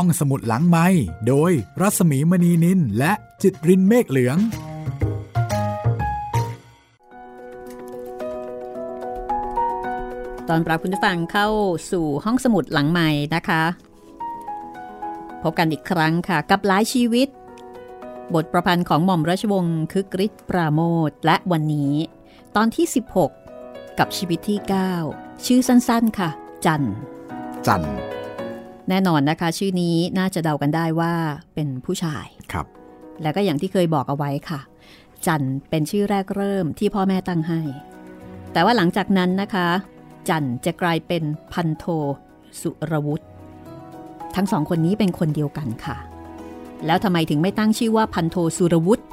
ห้องสมุดหลังไม้โดยรัสมีมณีนินและจิตรินเมฆเหลือง ตอนปรับคุณผู้ฟังเข้าสู่ห้องสมุดหลังใหม่นะคะ พบกันอีกครั้งค่ะ กับหลายชีวิต บทประพันธ์ของหม่อมราชวงศ์คึกฤทธิ์ปราโมทและวันนี้ ตอนที่ 16 กับชีวิตที่ 9 ชื่อสั้นๆค่ะ จันจัน แน่นอนนะคะ ชื่อนี้น่าจะเดากันได้ว่าเป็นผู้ชายครับ แล้วก็อย่างที่เคยบอกเอาไว้ค่ะ จันเป็นชื่อแรกเริ่มที่พ่อแม่ตั้งให้ แต่ว่าหลังจากนั้นนะคะ จันจะกลายเป็นพันโท สุรวุฒิทั้งสองคนนี้เป็นคนเดียวกันค่ะ แล้วทำไมถึงไม่ตั้งชื่อว่าพันโทสุรวุฒิ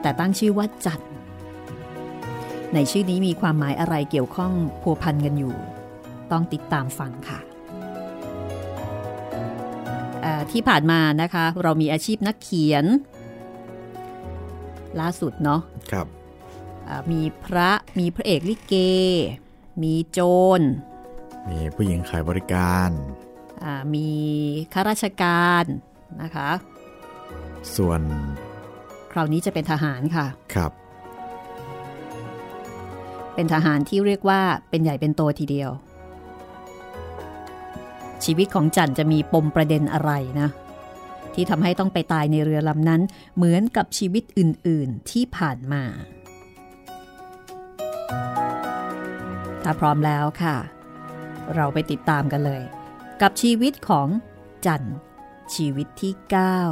แต่ตั้งชื่อว่าจันในชื่อนี้มีความหมายอะไรเกี่ยวข้องพัวพันกันอยู่ ต้องติดตามฟังค่ะ ที่ผ่านมานะคะ เรามีอาชีพนักเขียน ล่าสุดเนาะครับมีพระมีพระเอกลิเก มีโจร มีผู้หญิงขายบริการมีข้าราชการนะคะ ส่วน คราวนี้จะเป็นทหารค่ะครับ เป็นทหารที่เรียกว่าเป็นใหญ่เป็นโตทีเดียว ชีวิตของจันจะมีปมประเด็นอะไรนะ ที่ทำให้ต้องไปตายในเรือลำนั้น เหมือนกับชีวิตอื่นๆที่ผ่านมา ถ้าพร้อมแล้วค่ะ เราไปติดตามกันเลย กับชีวิตของจันชีวิตที่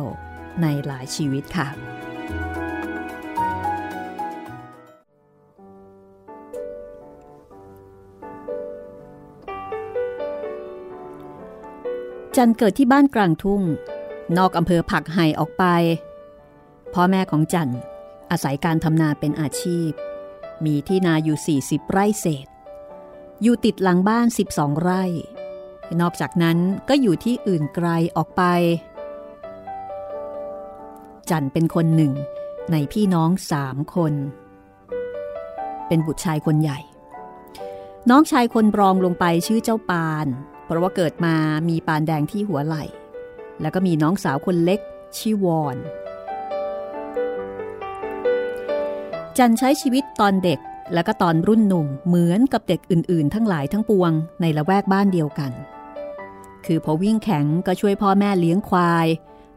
9 ในหลายชีวิตค่ะ จันเกิดที่บ้านกลางทุ่ง นอกอำเภอผักไห่ออกไป พ่อแม่ของจันอาศัยการทำนาเป็นอาชีพ มีที่นาอยู่ 40 ไร่เศษ อยู่ติดหลังบ้าน 12 ไร่ นอกจากนั้นก็อยู่ที่อื่นไกลออกไป จันเป็นคนหนึ่งในพี่น้องสามคน เป็นบุตรชายคนใหญ่ น้องชายคนรองลงไปชื่อเจ้าปาน เพราะว่าเกิดมามีปานแดงที่หัวไหล่ แล้วก็มีน้องสาวคนเล็กชื่อวอน จันใช้ชีวิตตอนเด็กและก็ตอนรุ่นหนุ่มเหมือนกับเด็กอื่นๆ ทั้งหลายทั้งปวงในละแวกบ้านเดียวกัน คือพอวิ่งแข็งก็ช่วยพ่อแม่เลี้ยงควาย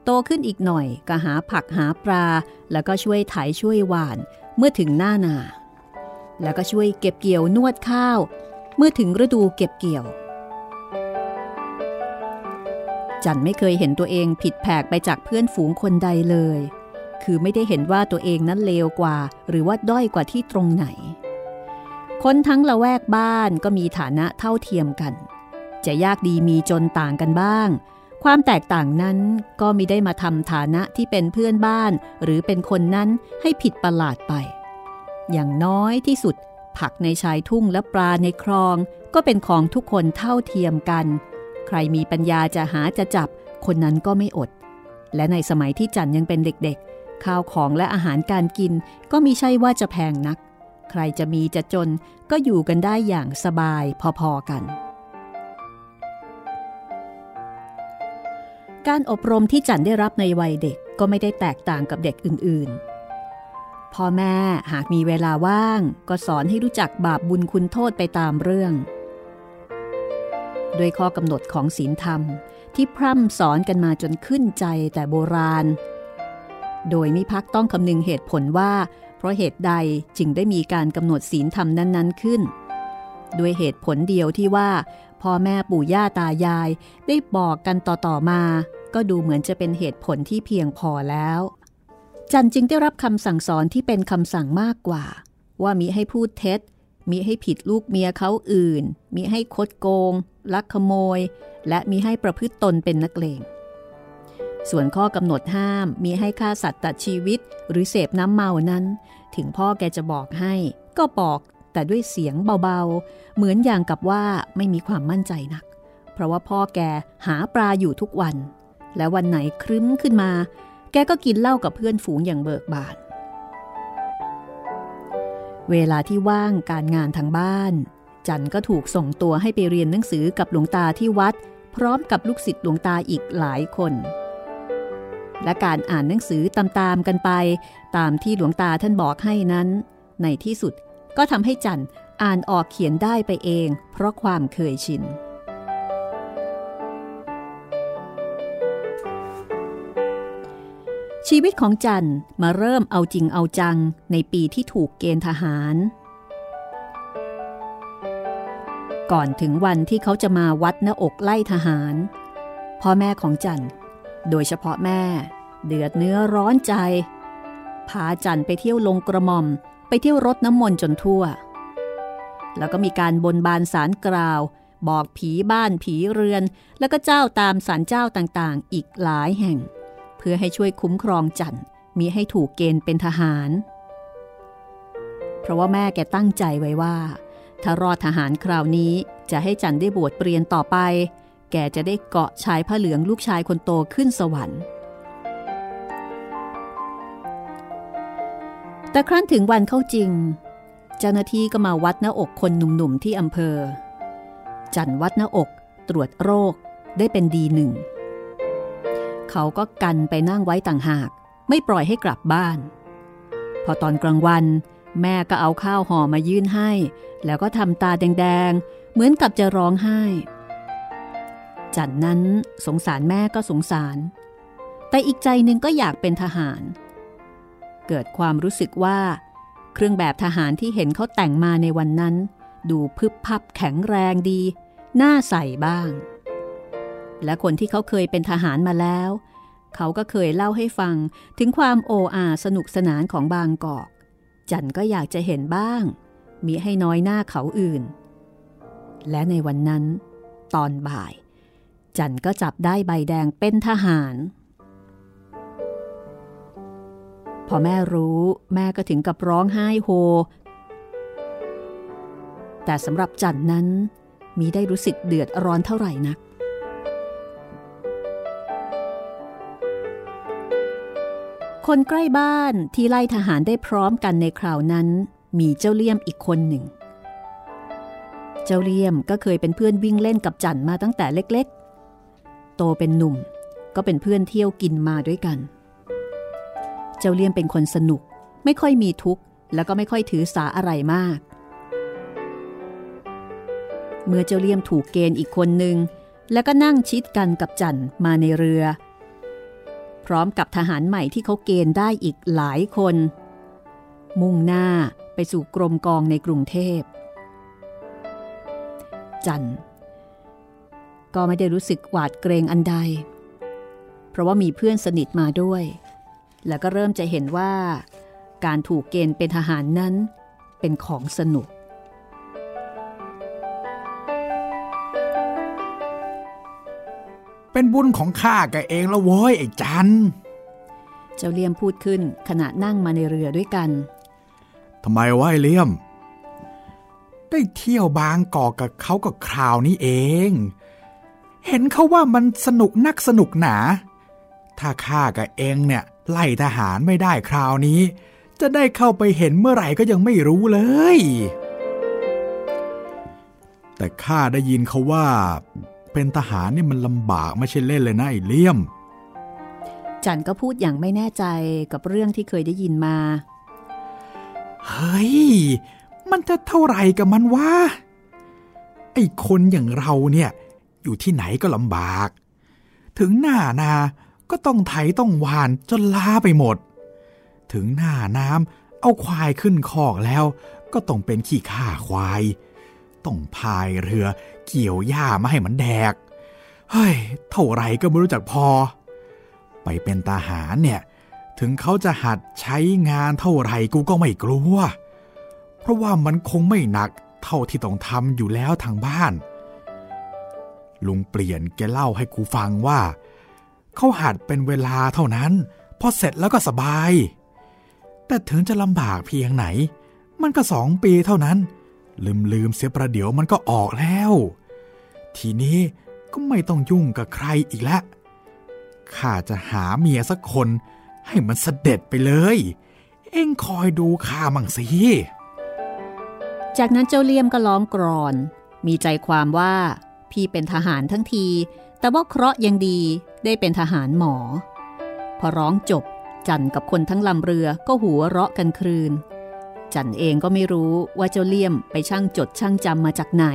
โตขึ้นอีกหน่อยก็หาผักหาปลา แล้วก็ช่วยไถช่วยหวานเมื่อถึงหน้านา แล้วก็ช่วยเก็บเกี่ยวนวดข้าว เมื่อถึงฤดูเก็บเกี่ยว จันไม่เคยเห็นตัวเองผิดแผกไปจากเพื่อนฝูงคนใดเลย คือไม่ได้เห็นว่าตัวเองนั้นเลวกว่า หรือว่าด้อยกว่าที่ตรงไหน คนทั้งละแวกบ้านก็มีฐานะเท่าเทียมกัน จะยากดีมีจนต่างกันบ้าง ความแตกต่างนั้นก็มิได้มาทำฐานะที่เป็นเพื่อนบ้าน หรือเป็นคนนั้นให้ผิดประหลาดไป อย่างน้อยที่สุด ผักในชายทุ่งและปลาในคลอง ก็เป็นของทุกคนเท่าเทียมกัน ใครมีปัญญาจะหาจะจับคนนั้นก็ไม่อด และในสมัยที่จันยังเป็นเด็กๆ ข้าวของและอาหารการกินก็มีใช่ว่าจะแพงนัก ใครจะมีจะจนก็อยู่กันได้อย่างสบายพอๆกัน การอบรมที่จันได้รับในวัยเด็กก็ไม่ได้แตกต่างกับเด็กอื่นๆพ่อแม่หากมีเวลาว่าง ก็สอนให้รู้จักบาปบุญคุณโทษไปตามเรื่อง โดยข้อกำหนดของศีลธรรมที่พร่ำสอนกันมาจนขึ้นใจแต่โบราณ โดยมิพักต้องคำนึงเหตุผลว่า เพราะเหตุใดจึงได้มีการกำหนดศีลธรรมนั้น ๆ ขึ้น ด้วยเหตุผลเดียวที่ว่าพ่อแม่ปู่ย่าตายายได้บอกกันต่อ ๆ มา ก็ดูเหมือนจะเป็นเหตุผลที่เพียงพอแล้ว จันจึงได้รับคำสั่งสอนที่เป็นคำสั่งมากกว่า ว่ามิให้พูดเท็จ มิให้ผิดลูกเมียเขาอื่น มิให้คดโกง ลักขโมย และมิให้ประพฤติตนเป็นนักเลง ส่วนข้อกำหนดห้ามมีให้ฆ่าสัตว์ตัดชีวิต หรือเสพน้ำเมานั้น ถึงพ่อแกจะบอกให้ ก็บอกแต่ด้วยเสียงเบาๆ เหมือนอย่างกับว่าไม่มีความมั่นใจนัก เพราะว่าพ่อแกหาปลาอยู่ทุกวัน และวันไหนครึ้มขึ้นมา แกก็กินเหล้ากับเพื่อนฝูงอย่างเบิกบาน เวลาที่ว่างการงานทางบ้าน จันก็ถูกส่งตัวให้ไปเรียนหนังสือกับหลวงตาที่วัด พร้อมกับลูกศิษย์หลวงตาอีกหลายคน และการอ่านหนังสือตามๆกันไป ตามที่หลวงตาท่านบอกให้นั้น ในที่สุดก็ทำให้จันอ่านออกเขียนได้ไปเอง เพราะความเคยชิน ชีวิตของจันมาเริ่มเอาจริงเอาจังในปีที่ถูกเกณฑ์ทหาร ก่อนถึงวันที่เขาจะมาวัดหน้าอกไล่ทหาร พ่อแม่ของจันโดยเฉพาะแม่ เดือดเนื้อร้อนใจ พาจันไปเที่ยวลงกระหม่อม ไปเที่ยวรถน้ำมนต์จนทั่ว แล้วก็มีการบนบานสารกล่าว บอกผีบ้านผีเรือน แล้วก็เจ้าตามสารเจ้าต่างๆ อีกหลายแห่ง เพื่อให้ช่วยคุ้มครองจันมีให้ถูกเกณฑ์เป็นทหาร เพราะว่าแม่แกตั้งใจไว้ว่า ถ้ารอดทหารคราวนี้จะให้จันได้บวชเปลี่ยนต่อไป แกจะได้เกาะชายผ้าเหลืองลูกชายคนโตขึ้นสวรรค์ แต่ครั้นถึงวันเข้าจริง เจ้าหน้าที่ก็มาวัดหน้าอกคนหนุ่มๆที่อำเภอ จันวัดหน้าอกตรวจโรคได้เป็นดีหนึ่ง เขาก็กันไปนั่งไว้ต่างหาก ไม่ปล่อยให้กลับบ้าน พอตอนกลางวัน แม่ก็เอาข้าวห่อมายื่นให้ แล้วก็ทำตาแดงๆ เหมือนกับจะร้องไห้จันนั้นสงสารแม่ก็สงสาร แต่อีกใจหนึ่งก็อยากเป็นทหาร เกิดความรู้สึกว่า เครื่องแบบทหารที่เห็นเขาแต่งมาในวันนั้น ดูพึบพับแข็งแรงดี น่าใส่บ้าง และคนที่เขาเคยเป็นทหารมาแล้ว เขาก็เคยเล่าให้ฟังถึงความโออาสนุกสนานของบางกอก จันก็อยากจะเห็นบ้างมีให้น้อยหน้าเขาอื่น และในวันนั้น ตอนบ่าย จันก็จับได้ใบแดงเป็นทหาร พอแม่รู้แม่ก็ถึงกับร้องไห้โฮ แต่สำหรับจันนั้นมีได้รู้สึกเดือดร้อนเท่าไหร่นัก คนใกล้บ้านที่ไล่ทหารได้พร้อมกันในคราวนั้น มีเจ้าเลี่ยมอีกคนหนึ่ง เจ้าเลี่ยมก็เคยเป็นเพื่อนวิ่งเล่นกับจันมาตั้งแต่เล็กๆ โตเป็นหนุ่มก็เป็นเพื่อนเที่ยวกินมาด้วยกัน เจ้าเลี่ยมเป็นคนสนุกไม่ค่อยมีทุกข์แล้วก็ไม่ค่อยถือสาอะไรมาก เมื่อเจ้าเลี่ยมถูกเกณฑ์อีกคนหนึ่งแล้วก็นั่งชิดกันกับจันมาในเรือ พร้อมกับทหารใหม่ที่เขาเกณฑ์ได้อีกหลายคน มุ่งหน้าไปสู่กรมกองในกรุงเทพ จันก็ไม่ได้รู้สึกหวาดเกรงอันใด เพราะว่ามีเพื่อนสนิทมาด้วย แล้วก็เริ่มจะเห็นว่า การถูกเกณฑ์เป็นทหารนั้นเป็นของสนุก เป็นบุญของข้าแกเองแล้วโว้ยไอ้จัน เจ้าเลี่ยมพูดขึ้นขณะนั่งมาในเรือด้วยกันทำไมวะไอ้เลี่ยม ได้เที่ยวบางกอกกับเขากับคราวนี้เอง เห็นเขาว่ามันสนุกนักสนุกหนา ถ้าข้ากับเองเนี่ยไล่ทหารไม่ได้คราวนี้ จะได้เข้าไปเห็นเมื่อไหร่ก็ยังไม่รู้เลย แต่ข้าได้ยินเขาว่า เป็นทหารนี่มันลำบากไม่ใช่เล่นเลยนะไอ้เลี่ยม จันก็พูดอย่างไม่แน่ใจกับเรื่องที่เคยได้ยินมา เฮ้ย มันจะเท่าไหร่กับมันวะไอ้คนอย่างเราเนี่ย อยู่ที่ไหนก็ลำบาก ถึงหน้านาก็ต้องไถต้องหวานจนล้าไปหมด ถึงหน้าน้ำเอาควายขึ้นคอกแล้ว ก็ต้องเป็นขี้ข่าควาย ต้องพายเรือ เกี่ยวหญ้ามาให้มันแดก เฮ้ย เท่าไรก็ไม่รู้จักพอ ไปเป็นทหารเนี่ย ถึงเขาจะหัดใช้งานเท่าไรกูก็ไม่กลัว เพราะว่ามันคงไม่หนักเท่าที่ต้องทำอยู่แล้วทางบ้าน ลุงเปลี่ยนแกเล่าให้กูฟังว่า เขาหัดเป็นเวลาเท่านั้น พอเสร็จแล้วก็สบาย แต่ถึงจะลำบากเพียงไหน มันก็สองปีเท่านั้นลืมลืมเสียประเดี๋ยวมันก็ออกแล้ว ทีนี้ก็ไม่ต้องยุ่งกับใครอีกแล้วข้าจะหาเมียสักคนให้มันเสด็จไปเลย เอ็งคอยดูข้ามั่งสิ จากนั้นเจ้าเลี่ยมก็ร้องกรอน มีใจความว่าพี่เป็นทหารทั้งที แต่ว่าเคราะห์ยังดีได้เป็นทหารหมอ พอร้องจบจันกับคนทั้งลำเรือก็หัวเราะกันครืน จันเองก็ไม่รู้ว่าเจ้าเลี่ยมไปช่างจดช่างจำมาจากไหน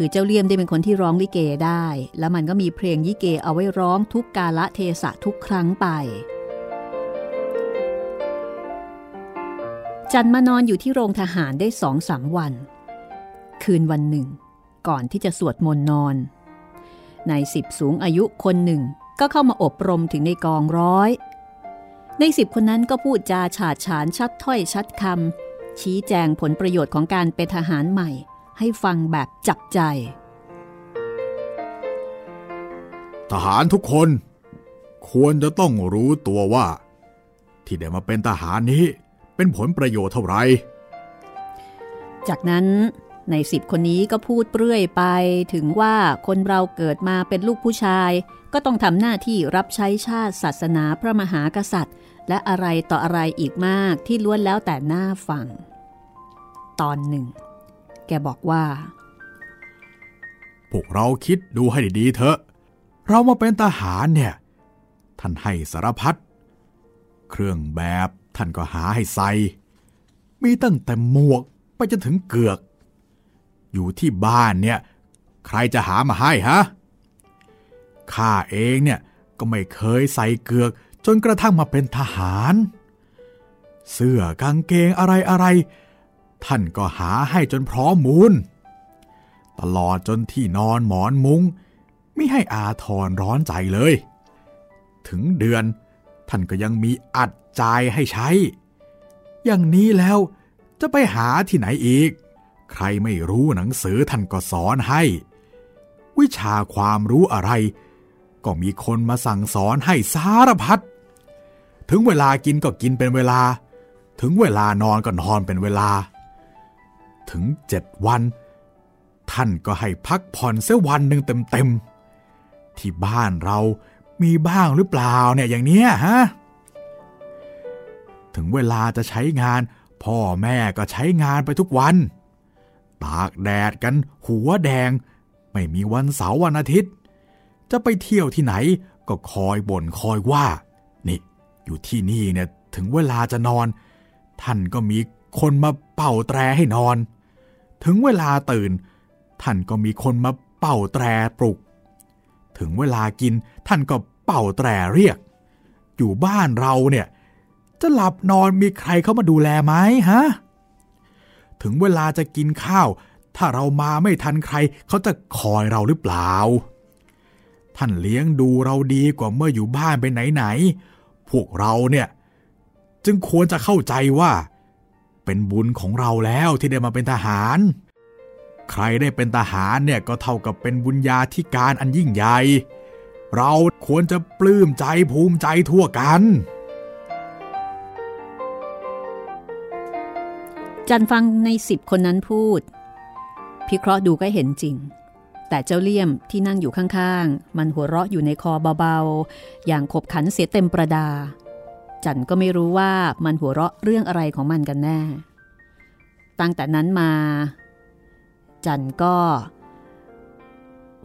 คือเจ้าเลี่ยมได้เป็นคนที่ร้องลิเกได้ แล้วมันก็มีเพลงยิเกเอาไว้ร้องทุกกาละเทศะทุกครั้งไป จันมานอนอยู่ที่โรงทหารได้สองสามวัน คืนวันหนึ่ง ก่อนที่จะสวดมนต์นอนนายสิบสูงอายุคนหนึ่ง ก็เข้ามาอบรมถึงในกองร้อย ในสิบคนนั้นก็พูดจาฉาดฉานชัดถ้อยชัดคำชี้แจงผลประโยชน์ของการเป็นทหารใหม่ ให้ฟังแบบจับใจ ทหารทุกคน ควรจะต้องรู้ตัวว่า ที่ได้มาเป็นทหารนี้เป็นผลประโยชน์เท่าไหร่จากนั้นในสิบคนนี้ก็พูดเปรื่อยไปถึงว่าคนเราเกิดมาเป็นลูกผู้ชาย ก็ต้องทำหน้าที่รับใช้ชาติศาสนาพระมหากษัตริย์ และอะไรต่ออะไรอีกมากที่ล้วนแล้วแต่หน้าฟัง ตอนหนึ่ง แกบอกว่า พวกเราคิดดูให้ดีๆเถอะ เรามาเป็นทหารเนี่ย ท่านให้สารพัด เครื่องแบบท่านก็หาให้ใส่ มีตั้งแต่หมวกไปจนถึงเกือก อยู่ที่บ้านเนี่ย ใครจะหามาให้ฮะ ข้าเองเนี่ยก็ไม่เคยใส่เกือกจนกระทั่งมาเป็นทหาร เสื้อกางเกงอะไรอะไร ท่านก็หาให้จนพร้อมมูล ตลอดจนที่นอนหมอนมุง้งไม่ให้อาทรร้อนใจเลย ถึงเดือนท่านก็ยังมีอัดใจให้ใช้ อย่างนี้แล้วจะไปหาที่ไหนอีก ใครไม่รู้หนังสือท่านก็สอนให้ วิชาความรู้อะไร ก็มีคนมาสั่งสอนให้สารพัด ถึงเวลากินก็กินเป็นเวลา ถึงเวลานอนก็นอนเป็นเวลา ถึงเจ็ดวัน ท่านก็ให้พักผ่อนเสียวันหนึ่งเต็มๆ ที่บ้านเรามีบ้างหรือเปล่าเนี่ยอย่างเนี้ยฮะ ถึงเวลาจะใช้งาน พ่อแม่ก็ใช้งานไปทุกวัน ตากแดดกันหัวแดง ไม่มีวันเสาร์วันอาทิตย์ จะไปเที่ยวที่ไหนก็คอยบ่นคอยว่า นี่อยู่ที่นี่เนี่ยถึงเวลาจะนอน ท่านก็มีคนมาเป่าแตรให้นอน ถึงเวลาตื่น ท่านก็มีคนมาเป่าแตรปลุก ถึงเวลากินท่านก็เป่าแตรเรียก อยู่บ้านเราเนี่ย จะหลับนอนมีใครเข้ามาดูแลไหมฮะ ถึงเวลาจะกินข้าว ถ้าเรามาไม่ทันใครเขาจะคอยเราหรือเปล่า ท่านเลี้ยงดูเราดีกว่าเมื่ออยู่บ้านไปไหนๆพวกเราเนี่ย จึงควรจะเข้าใจว่า เป็นบุญของเราแล้วที่ได้มาเป็นทหาร ใครได้เป็นทหารเนี่ยก็เท่ากับเป็นบุญญาธิการอันยิ่งใหญ่ เราควรจะปลื้มใจภูมิใจทั่วกัน จันฟังในสิบคนนั้นพูด พิเคราะห์ดูก็เห็นจริง แต่เจ้าเลี่ยมที่นั่งอยู่ข้างๆ มันหัวเราะอยู่ในคอเบาๆ อย่างขบขันเสียเต็มประดา จันก็ไม่รู้ว่ามันหัวเราะเรื่องอะไรของมันกันแน่ ตั้งแต่นั้นมา จันก็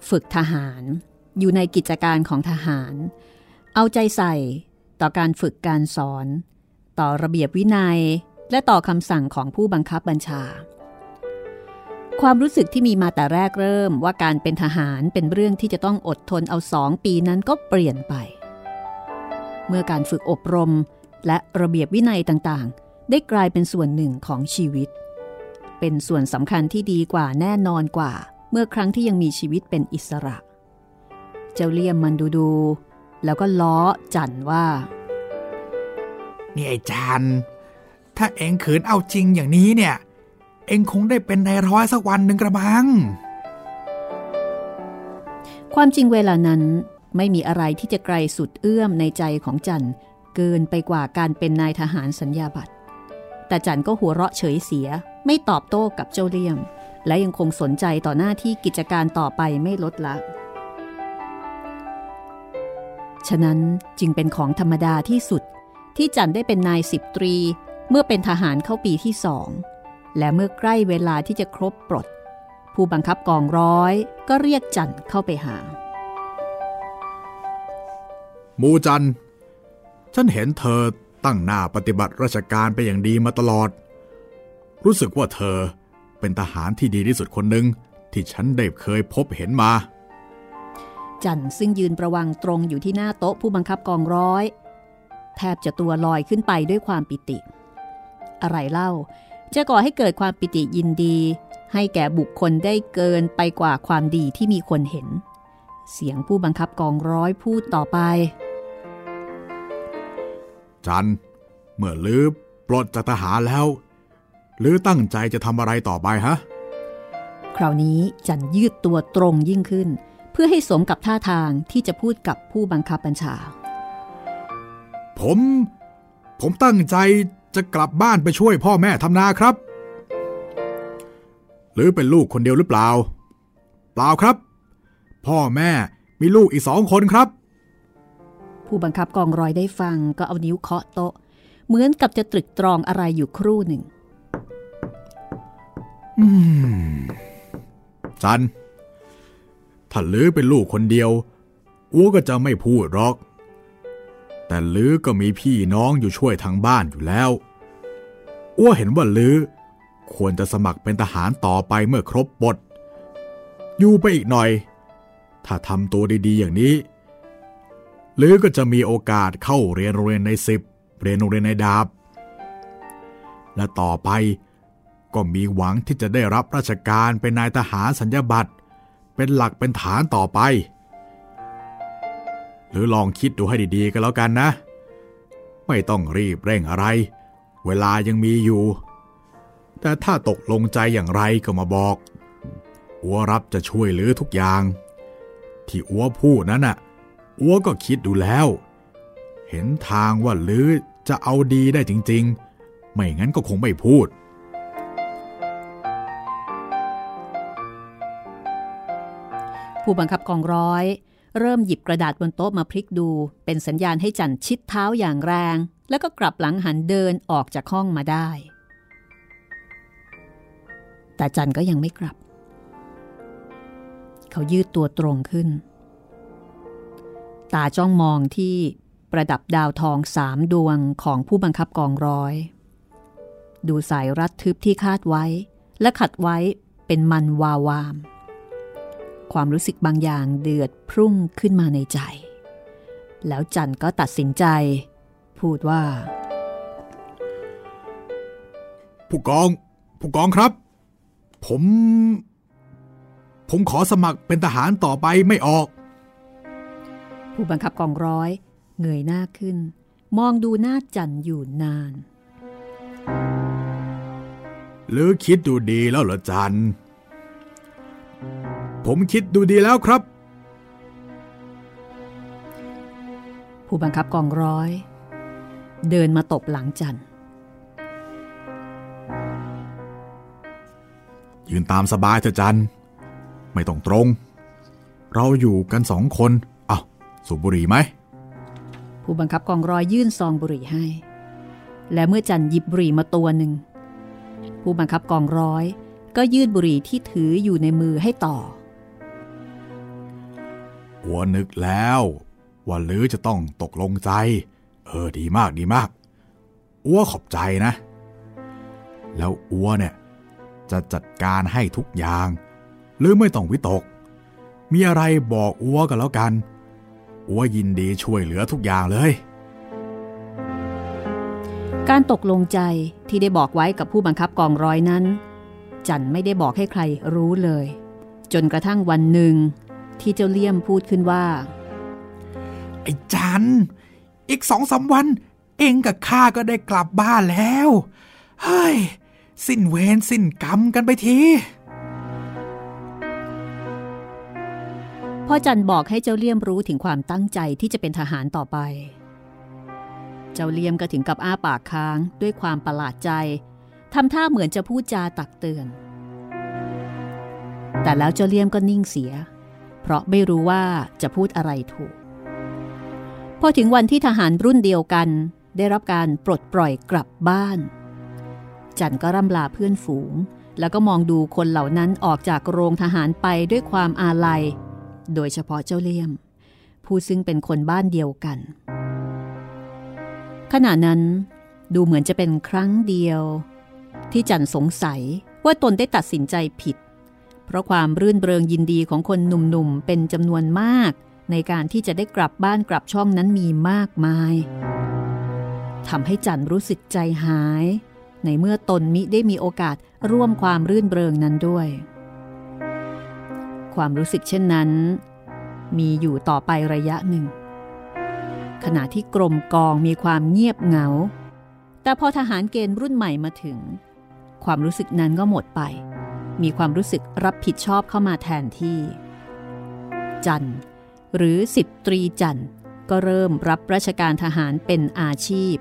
ฝึกทหารอยู่ในกิจการของทหาร เอาใจใส่ต่อการฝึกการสอน ต่อระเบียบวินัยและต่อคำสั่งของผู้บังคับบัญชา ความรู้สึกที่มีมาแต่แรกเริ่มว่าการเป็นทหารเป็นเรื่องที่จะต้องอดทนเอาสองปีนั้นก็เปลี่ยนไป เมื่อการฝึกอบรมและระเบียบวินัยต่างๆ ได้กลายเป็นส่วนหนึ่งของชีวิต เป็นส่วนสำคัญที่ดีกว่าแน่นอนกว่า เมื่อครั้งที่ยังมีชีวิตเป็นอิสระ เจ้าเลี่ยมมันดูดูๆแล้วก็ล้อจันว่านี่ไอ้จันถ้าเองขืนเอาจริงอย่างนี้เนี่ย เองคงได้เป็นนายร้อยสักวันหนึ่งกระบัง ความจริงเวลานั้น ไม่มีอะไรที่จะไกลสุดเอื้อมในใจของจันเกินไปกว่าการเป็นนายทหารสัญญาบัตรแต่จันก็หัวเราะเฉยเสีย ไม่ตอบโต้กับเจ้าเลี่ยม และยังคงสนใจต่อหน้าที่กิจการต่อไปไม่ลดละ ฉะนั้นจึงเป็นของธรรมดาที่สุด ที่จันได้เป็นนายสิบตรี เมื่อเป็นทหารเข้าปีที่สอง และเมื่อใกล้เวลาที่จะครบปลด ผู้บังคับกองร้อยก็เรียกจันเข้าไปหา มูจัน ฉันเห็นเธอตั้งหน้าปฏิบัติราชการไปอย่างดีมาตลอด รู้สึกว่าเธอเป็นทหารที่ดีที่สุดคนหนึ่งที่ฉันได้เคยพบเห็นมา จันซึ่งยืนประวังตรงอยู่ที่หน้าโต๊ะผู้บังคับกองร้อย แทบจะตัวลอยขึ้นไปด้วยความปิติ อะไรเล่า จะก่อให้เกิดความปิติยินดี ให้แก่บุคคลได้เกินไปกว่าความดีที่มีคนเห็น เสียงผู้บังคับกองร้อยพูดต่อไป จัน เมื่อลือปลดจากทหารแล้ว หรือตั้งใจจะทำอะไรต่อไปฮะ คราวนี้จันยืดตัวตรงยิ่งขึ้น เพื่อให้สมกับท่าทางที่จะพูดกับผู้บังคับบัญชา ผม ผมตั้งใจจะกลับบ้านไปช่วยพ่อแม่ทำนาครับ หรือเป็นลูกคนเดียวหรือเปล่า เปล่าครับ พ่อแม่มีลูกอีกสองคนครับ ผู้บังคับกองร้อยได้ฟังก็เอานิ้วเคาะโต๊ะ เหมือนกับจะตรึกตรองอะไรอยู่ครู่หนึ่งอืมจันถ้าลือเป็นลูกคนเดียวอ้วก็จะไม่พูดหรอก แต่ลือก็มีพี่น้องอยู่ช่วยทางบ้านอยู่แล้วอ้วเห็นว่าลือ ควรจะสมัครเป็นทหารต่อไปเมื่อครบบท อยู่ไปอีกหน่อย ถ้าทำตัวดีๆอย่างนี้ลือก็จะมีโอกาสเข้าเรียนโรงเรียนในสิบเรียนโรงเรียนในดาบ และต่อไปก็มีหวังที่จะได้รับราชการเป็นนายทหารสัญญาบัตรเป็นหลักเป็นฐานต่อไป หรือลองคิดดูให้ดีๆกันแล้วกันนะ ไม่ต้องรีบเร่งอะไร เวลายังมีอยู่ แต่ถ้าตกลงใจอย่างไรก็มาบอกอัวรับจะช่วยเหลือทุกอย่าง ที่อัวพูดนั้นน่ะอัวก็คิดดูแล้ว เห็นทางว่าลือจะเอาดีได้จริง ๆ ไม่งั้นก็คงไม่พูด ผู้บังคับกองร้อย เริ่มหยิบกระดาษบนโต๊ะมาพลิกดู เป็นสัญญาณให้จันชิดเท้าอย่างแรง แล้วก็กลับหลังหันเดินออกจากห้องมาได้ แต่จันก็ยังไม่กลับ เขายืดตัวตรงขึ้น ตาจ้องมองที่ประดับดาวทองสามดวงของผู้บังคับกองร้อย ดูสายรัดทึบที่คาดไว้และขัดไว้เป็นมันวาวาม ความรู้สึกบางอย่างเดือดพรุ่งขึ้นมาในใจ แล้วจันก็ตัดสินใจ พูดว่า ผู้กอง ผู้กองครับ ผม ผมขอสมัครเป็นทหารต่อไปไม่ออก ผู้บังคับกองร้อย เงยหน้าขึ้น มองดูหน้าจันอยู่นาน หรือคิดดูดีแล้วเหรอจัน ผมคิดดูดีแล้วครับ ผู้บังคับกองร้อย เดินมาตบหลังจันยืนตามสบายเถอะจัน ไม่ต้องตรง เราอยู่กันสองคนเอาสูบบุหรี่ไหม ผู้บังคับกองร้อยยื่นซองบุหรี่ให้ และเมื่อจันหยิบบุหรี่มาตัวหนึ่ง ผู้บังคับกองร้อยก็ยื่นบุหรี่ที่ถืออยู่ในมือให้ต่ออัวนึกแล้วว่าลือจะต้องตกลงใจ เออดีมากดีมาก อัวขอบใจนะ แล้วอัวเนี่ยจะจัดการให้ทุกอย่าง หรือไม่ต้องวิตก มีอะไรบอกอัวกันแล้วกัน อัวยินดีช่วยเหลือทุกอย่างเลย การตกลงใจที่ได้บอกไว้กับผู้บังคับกองร้อยนั้น จันไม่ได้บอกให้ใครรู้เลย จนกระทั่งวันหนึ่ง ที่เจ้าเลี่ยมพูดขึ้นว่า ไอ้จันอีกสองสาวัน เองกับข้าก็ได้กลับบ้านแล้ว เฮ้ย สิ้นเวรสิ้นกรรมกันไปที พ่อจันบอกให้เจ้าเลี่ยมรู้ถึงความตั้งใจที่จะเป็นทหารต่อไป เจ้าเลี่ยมก็ถึงกับอ้าปากค้างด้วยความประหลาดใจทำท่าเหมือนจะพูดจาตักเตือน แต่แล้วเจ้าเลี่ยมก็นิ่งเสีย เพราะไม่รู้ว่าจะพูดอะไรถูก พอถึงวันที่ทหารรุ่นเดียวกัน ได้รับการปลดปล่อยกลับบ้าน จันก็ร่ำลาเพื่อนฝูง แล้วก็มองดูคนเหล่านั้นออกจากโรงทหารไปด้วยความอาลัย โดยเฉพาะเจ้าเลี่ยม ผู้ซึ่งเป็นคนบ้านเดียวกัน ขณะนั้นดูเหมือนจะเป็นครั้งเดียว ที่จันสงสัยว่าตนได้ตัดสินใจผิด เพราะความรื่นเริงยินดีของคนหนุ่มๆ เป็นจำนวนมาก ในการที่จะได้กลับบ้านกลับช่องนั้นมีมากมายทำให้จันรู้สึกใจหาย ในเมื่อตนมิได้มีโอกาสร่วมความรื่นเริงนั้นด้วย ความรู้สึกเช่นนั้น มีอยู่ต่อไประยะหนึ่ง ขณะที่กรมกองมีความเงียบเหงา แต่พอทหารเกณฑ์รุ่นใหม่มาถึง ความรู้สึกนั้นก็หมดไป มีความรู้สึกรับผิดชอบเข้ามาแทนที่ จันหรือสิบตรีจันก็เริ่มรับราชการทหารเป็นอาชีพ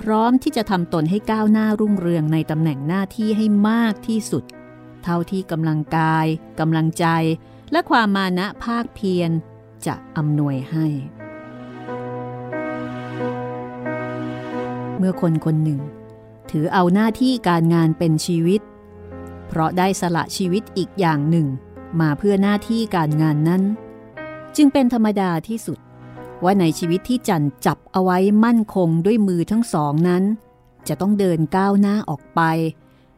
พร้อมที่จะทำตนให้ก้าวหน้ารุ่งเรืองในตำแหน่งหน้าที่ให้มากที่สุดเท่าที่กำลังกายกำลังใจ และความมานะภาคเพียรจะอำนวยให้ เมื่อคนคนหนึ่ง ถือเอาหน้าที่การงานเป็นชีวิต เพราะได้สละชีวิตอีกอย่างหนึ่ง มาเพื่อหน้าที่การงานนั้น จึงเป็นธรรมดาที่สุด ว่าในชีวิตที่จันจับเอาไว้มั่นคงด้วยมือทั้งสองนั้น จะต้องเดินก้าวหน้าออกไป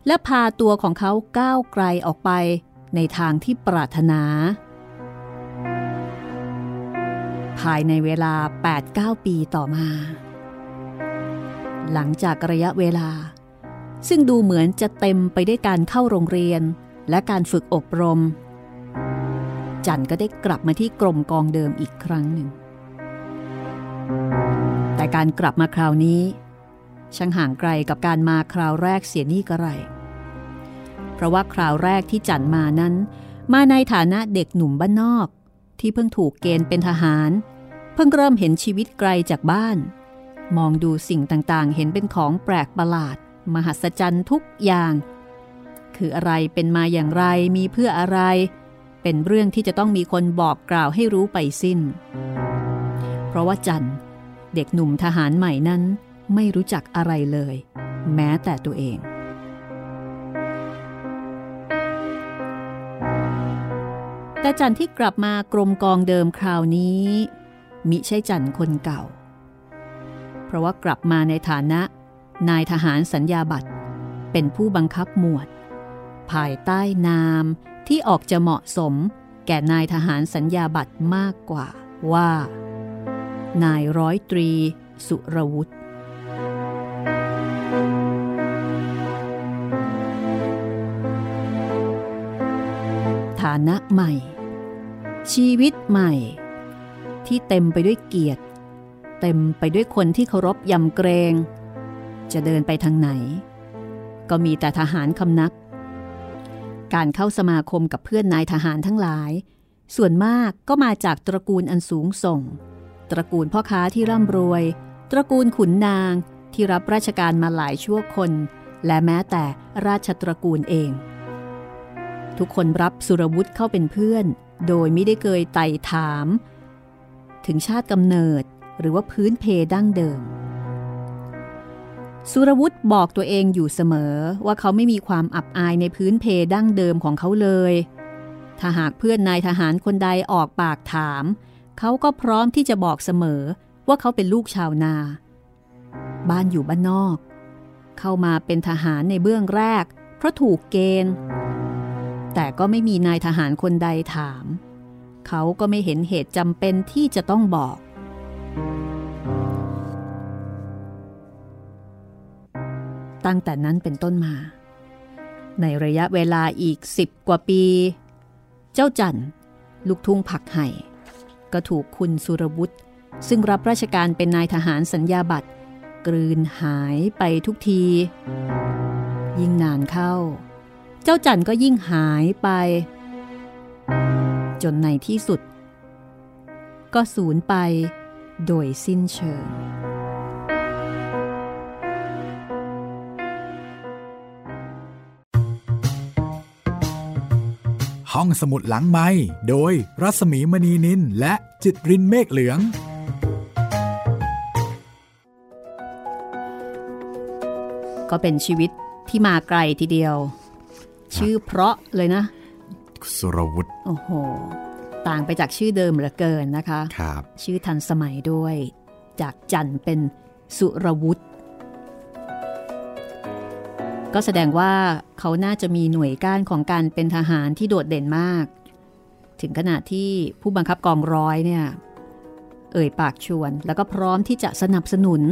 และพาตัวของเขาก้าวไกลออกไป ในทางที่ปรารถนา ภายในเวลา 8-9 ปีต่อมา หลังจากระยะเวลา ซึ่งดูเหมือนจะเต็มไปได้วยการเข้าโรงเรียนและการฝึกอบรม จันก็ได้กลับมาที่กรมกองเดิมอีกครั้งหนึ่ง แต่การกลับมาคราวนี้ช่างห่างไกลกับการมาคราวแรกเสียนี่กระไร เพราะว่าคราวแรกที่จันมานั้น มาในฐานะเด็กหนุ่มบ้านนอก ที่เพิ่งถูกเกณฑ์เป็นทหาร เพิ่งเริ่มเห็นชีวิตไกลจากบ้าน มองดูสิ่งต่างๆ เห็นเป็นของแปลกประหลาด มหัศจรรย์ทุกอย่าง คืออะไรเป็นมาอย่างไรมีเพื่ออะไร เป็นเรื่องที่จะต้องมีคนบอกกล่าวให้รู้ไปสิ้น เพราะว่าจันเด็กหนุ่มทหารใหม่นั้นไม่รู้จักอะไรเลย แม้แต่ตัวเอง แต่จันที่กลับมากรมกองเดิมคราวนี้ มิใช่จันคนเก่า เพราะว่ากลับมาในฐานะ นายทหารสัญญาบัตรเป็นผู้บังคับหมวด ภายใต้นามที่ออกจะเหมาะสม แก่นายทหารสัญญาบัตรมากกว่าว่า นายร้อยตรี สุรวุฒิฐานะใหม่ ชีวิตใหม่ ที่เต็มไปด้วยเกียรติ เต็มไปด้วยคนที่เคารพยำเกรง จะเดินไปทางไหน ก็มีแต่ทหารคำนักการเข้าสมาคมกับเพื่อนนายทหารทั้งหลาย ส่วนมากก็มาจากตระกูลอันสูงส่ง ตระกูลพ่อค้าที่ร่ำรวย ตระกูลขุนนางที่รับราชการมาหลายชั่วคน และแม้แต่ราชตระกูลเอง ทุกคนรับสุรวุธเข้าเป็นเพื่อน โดยไม่ได้เคยไต่ถาม ถึงชาติกำเนิดหรือว่าพื้นเพดั้งเดิม สุรวุธบอกตัวเองอยู่เสมอว่าเขาไม่มีความอับอายในพื้นเพดั้งเดิมของเขาเลย ถ้าหากเพื่อนนายทหารคนใดออกปากถาม เขาก็พร้อมที่จะบอกเสมอว่าเขาเป็นลูกชาวนา บ้านอยู่บ้านนอก เข้ามาเป็นทหารในเบื้องแรก เพราะถูกเกณฑ์ แต่ก็ไม่มีนายทหารคนใดถาม เขาก็ไม่เห็นเหตุจำเป็นที่จะต้องบอก ตั้งแต่นั้นเป็นต้นมา ในระยะเวลาอีกสิบกว่าปี เจ้าจันลูกทุ่งผักไห่ก็ถูกคุณสุรบุตรซึ่งรับราชการเป็นนายทหารสัญญาบัตรกลืนหายไปทุกที ยิ่งนานเข้า เจ้าจันก็ยิ่งหายไป จนในที่สุด ก็สูญไปโดยสิ้นเชิง ห้องสมุดหลังไม้โดยรัสมีมณีนินและจิตรินเมฆเหลืองก็เป็นชีวิตที่มาไกลทีเดียว ชื่อเพราะเลยนะ สุรวุฒิโอ้โห ต่างไปจากชื่อเดิมเหลือเกินนะคะครับชื่อทันสมัยด้วย จากจันเป็นสุรวุฒิก็แสดงว่าเขาน่าจะมีหน่วยก้านของการเป็นทหารที่โดดเด่นมาก ถึงขนาดที่ผู้บังคับกองร้อยเนี่ย เอ่ยปากชวน แล้วก็พร้อมที่จะสนับสนุน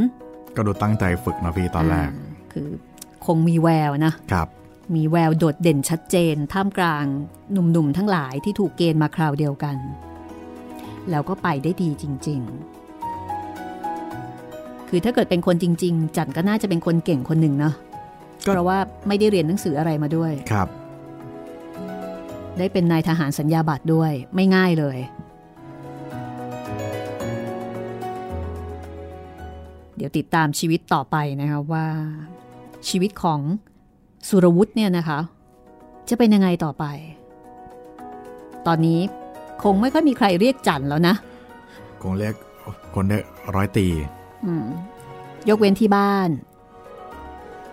ก็ดูตั้งใจฝึกนะพี่ตอนแรกาคือคงมีแววนะครับ มีแววโดดเด่นชัดเจน ท่ามกลางหนุ่มๆทั้งหลายที่ถูกเกณฑ์มาคราวเดียวกัน แล้วก็ไปได้ดีจริง ๆ คือถ้าเกิดเป็นคนจริง ๆ จันก็น่าจะเป็นคนเก่งคนหนึ่งเนาะก็เพราะว่าไม่ได้เรียนหนังสืออะไรมาด้วยครับ ได้เป็นนายทหารสัญญาบัตรด้วยไม่ง่ายเลย เดี๋ยวติดตามชีวิตต่อไปนะคะว่าชีวิตของ สุรวุฒิเนี่ยนะคะ จะเป็นยังไงต่อไป ตอนนี้คงไม่ค่อยมีใครเรียกจันแล้วนะคงเรียกคนได้ร้อยตีอืมยกเว้นที่บ้าน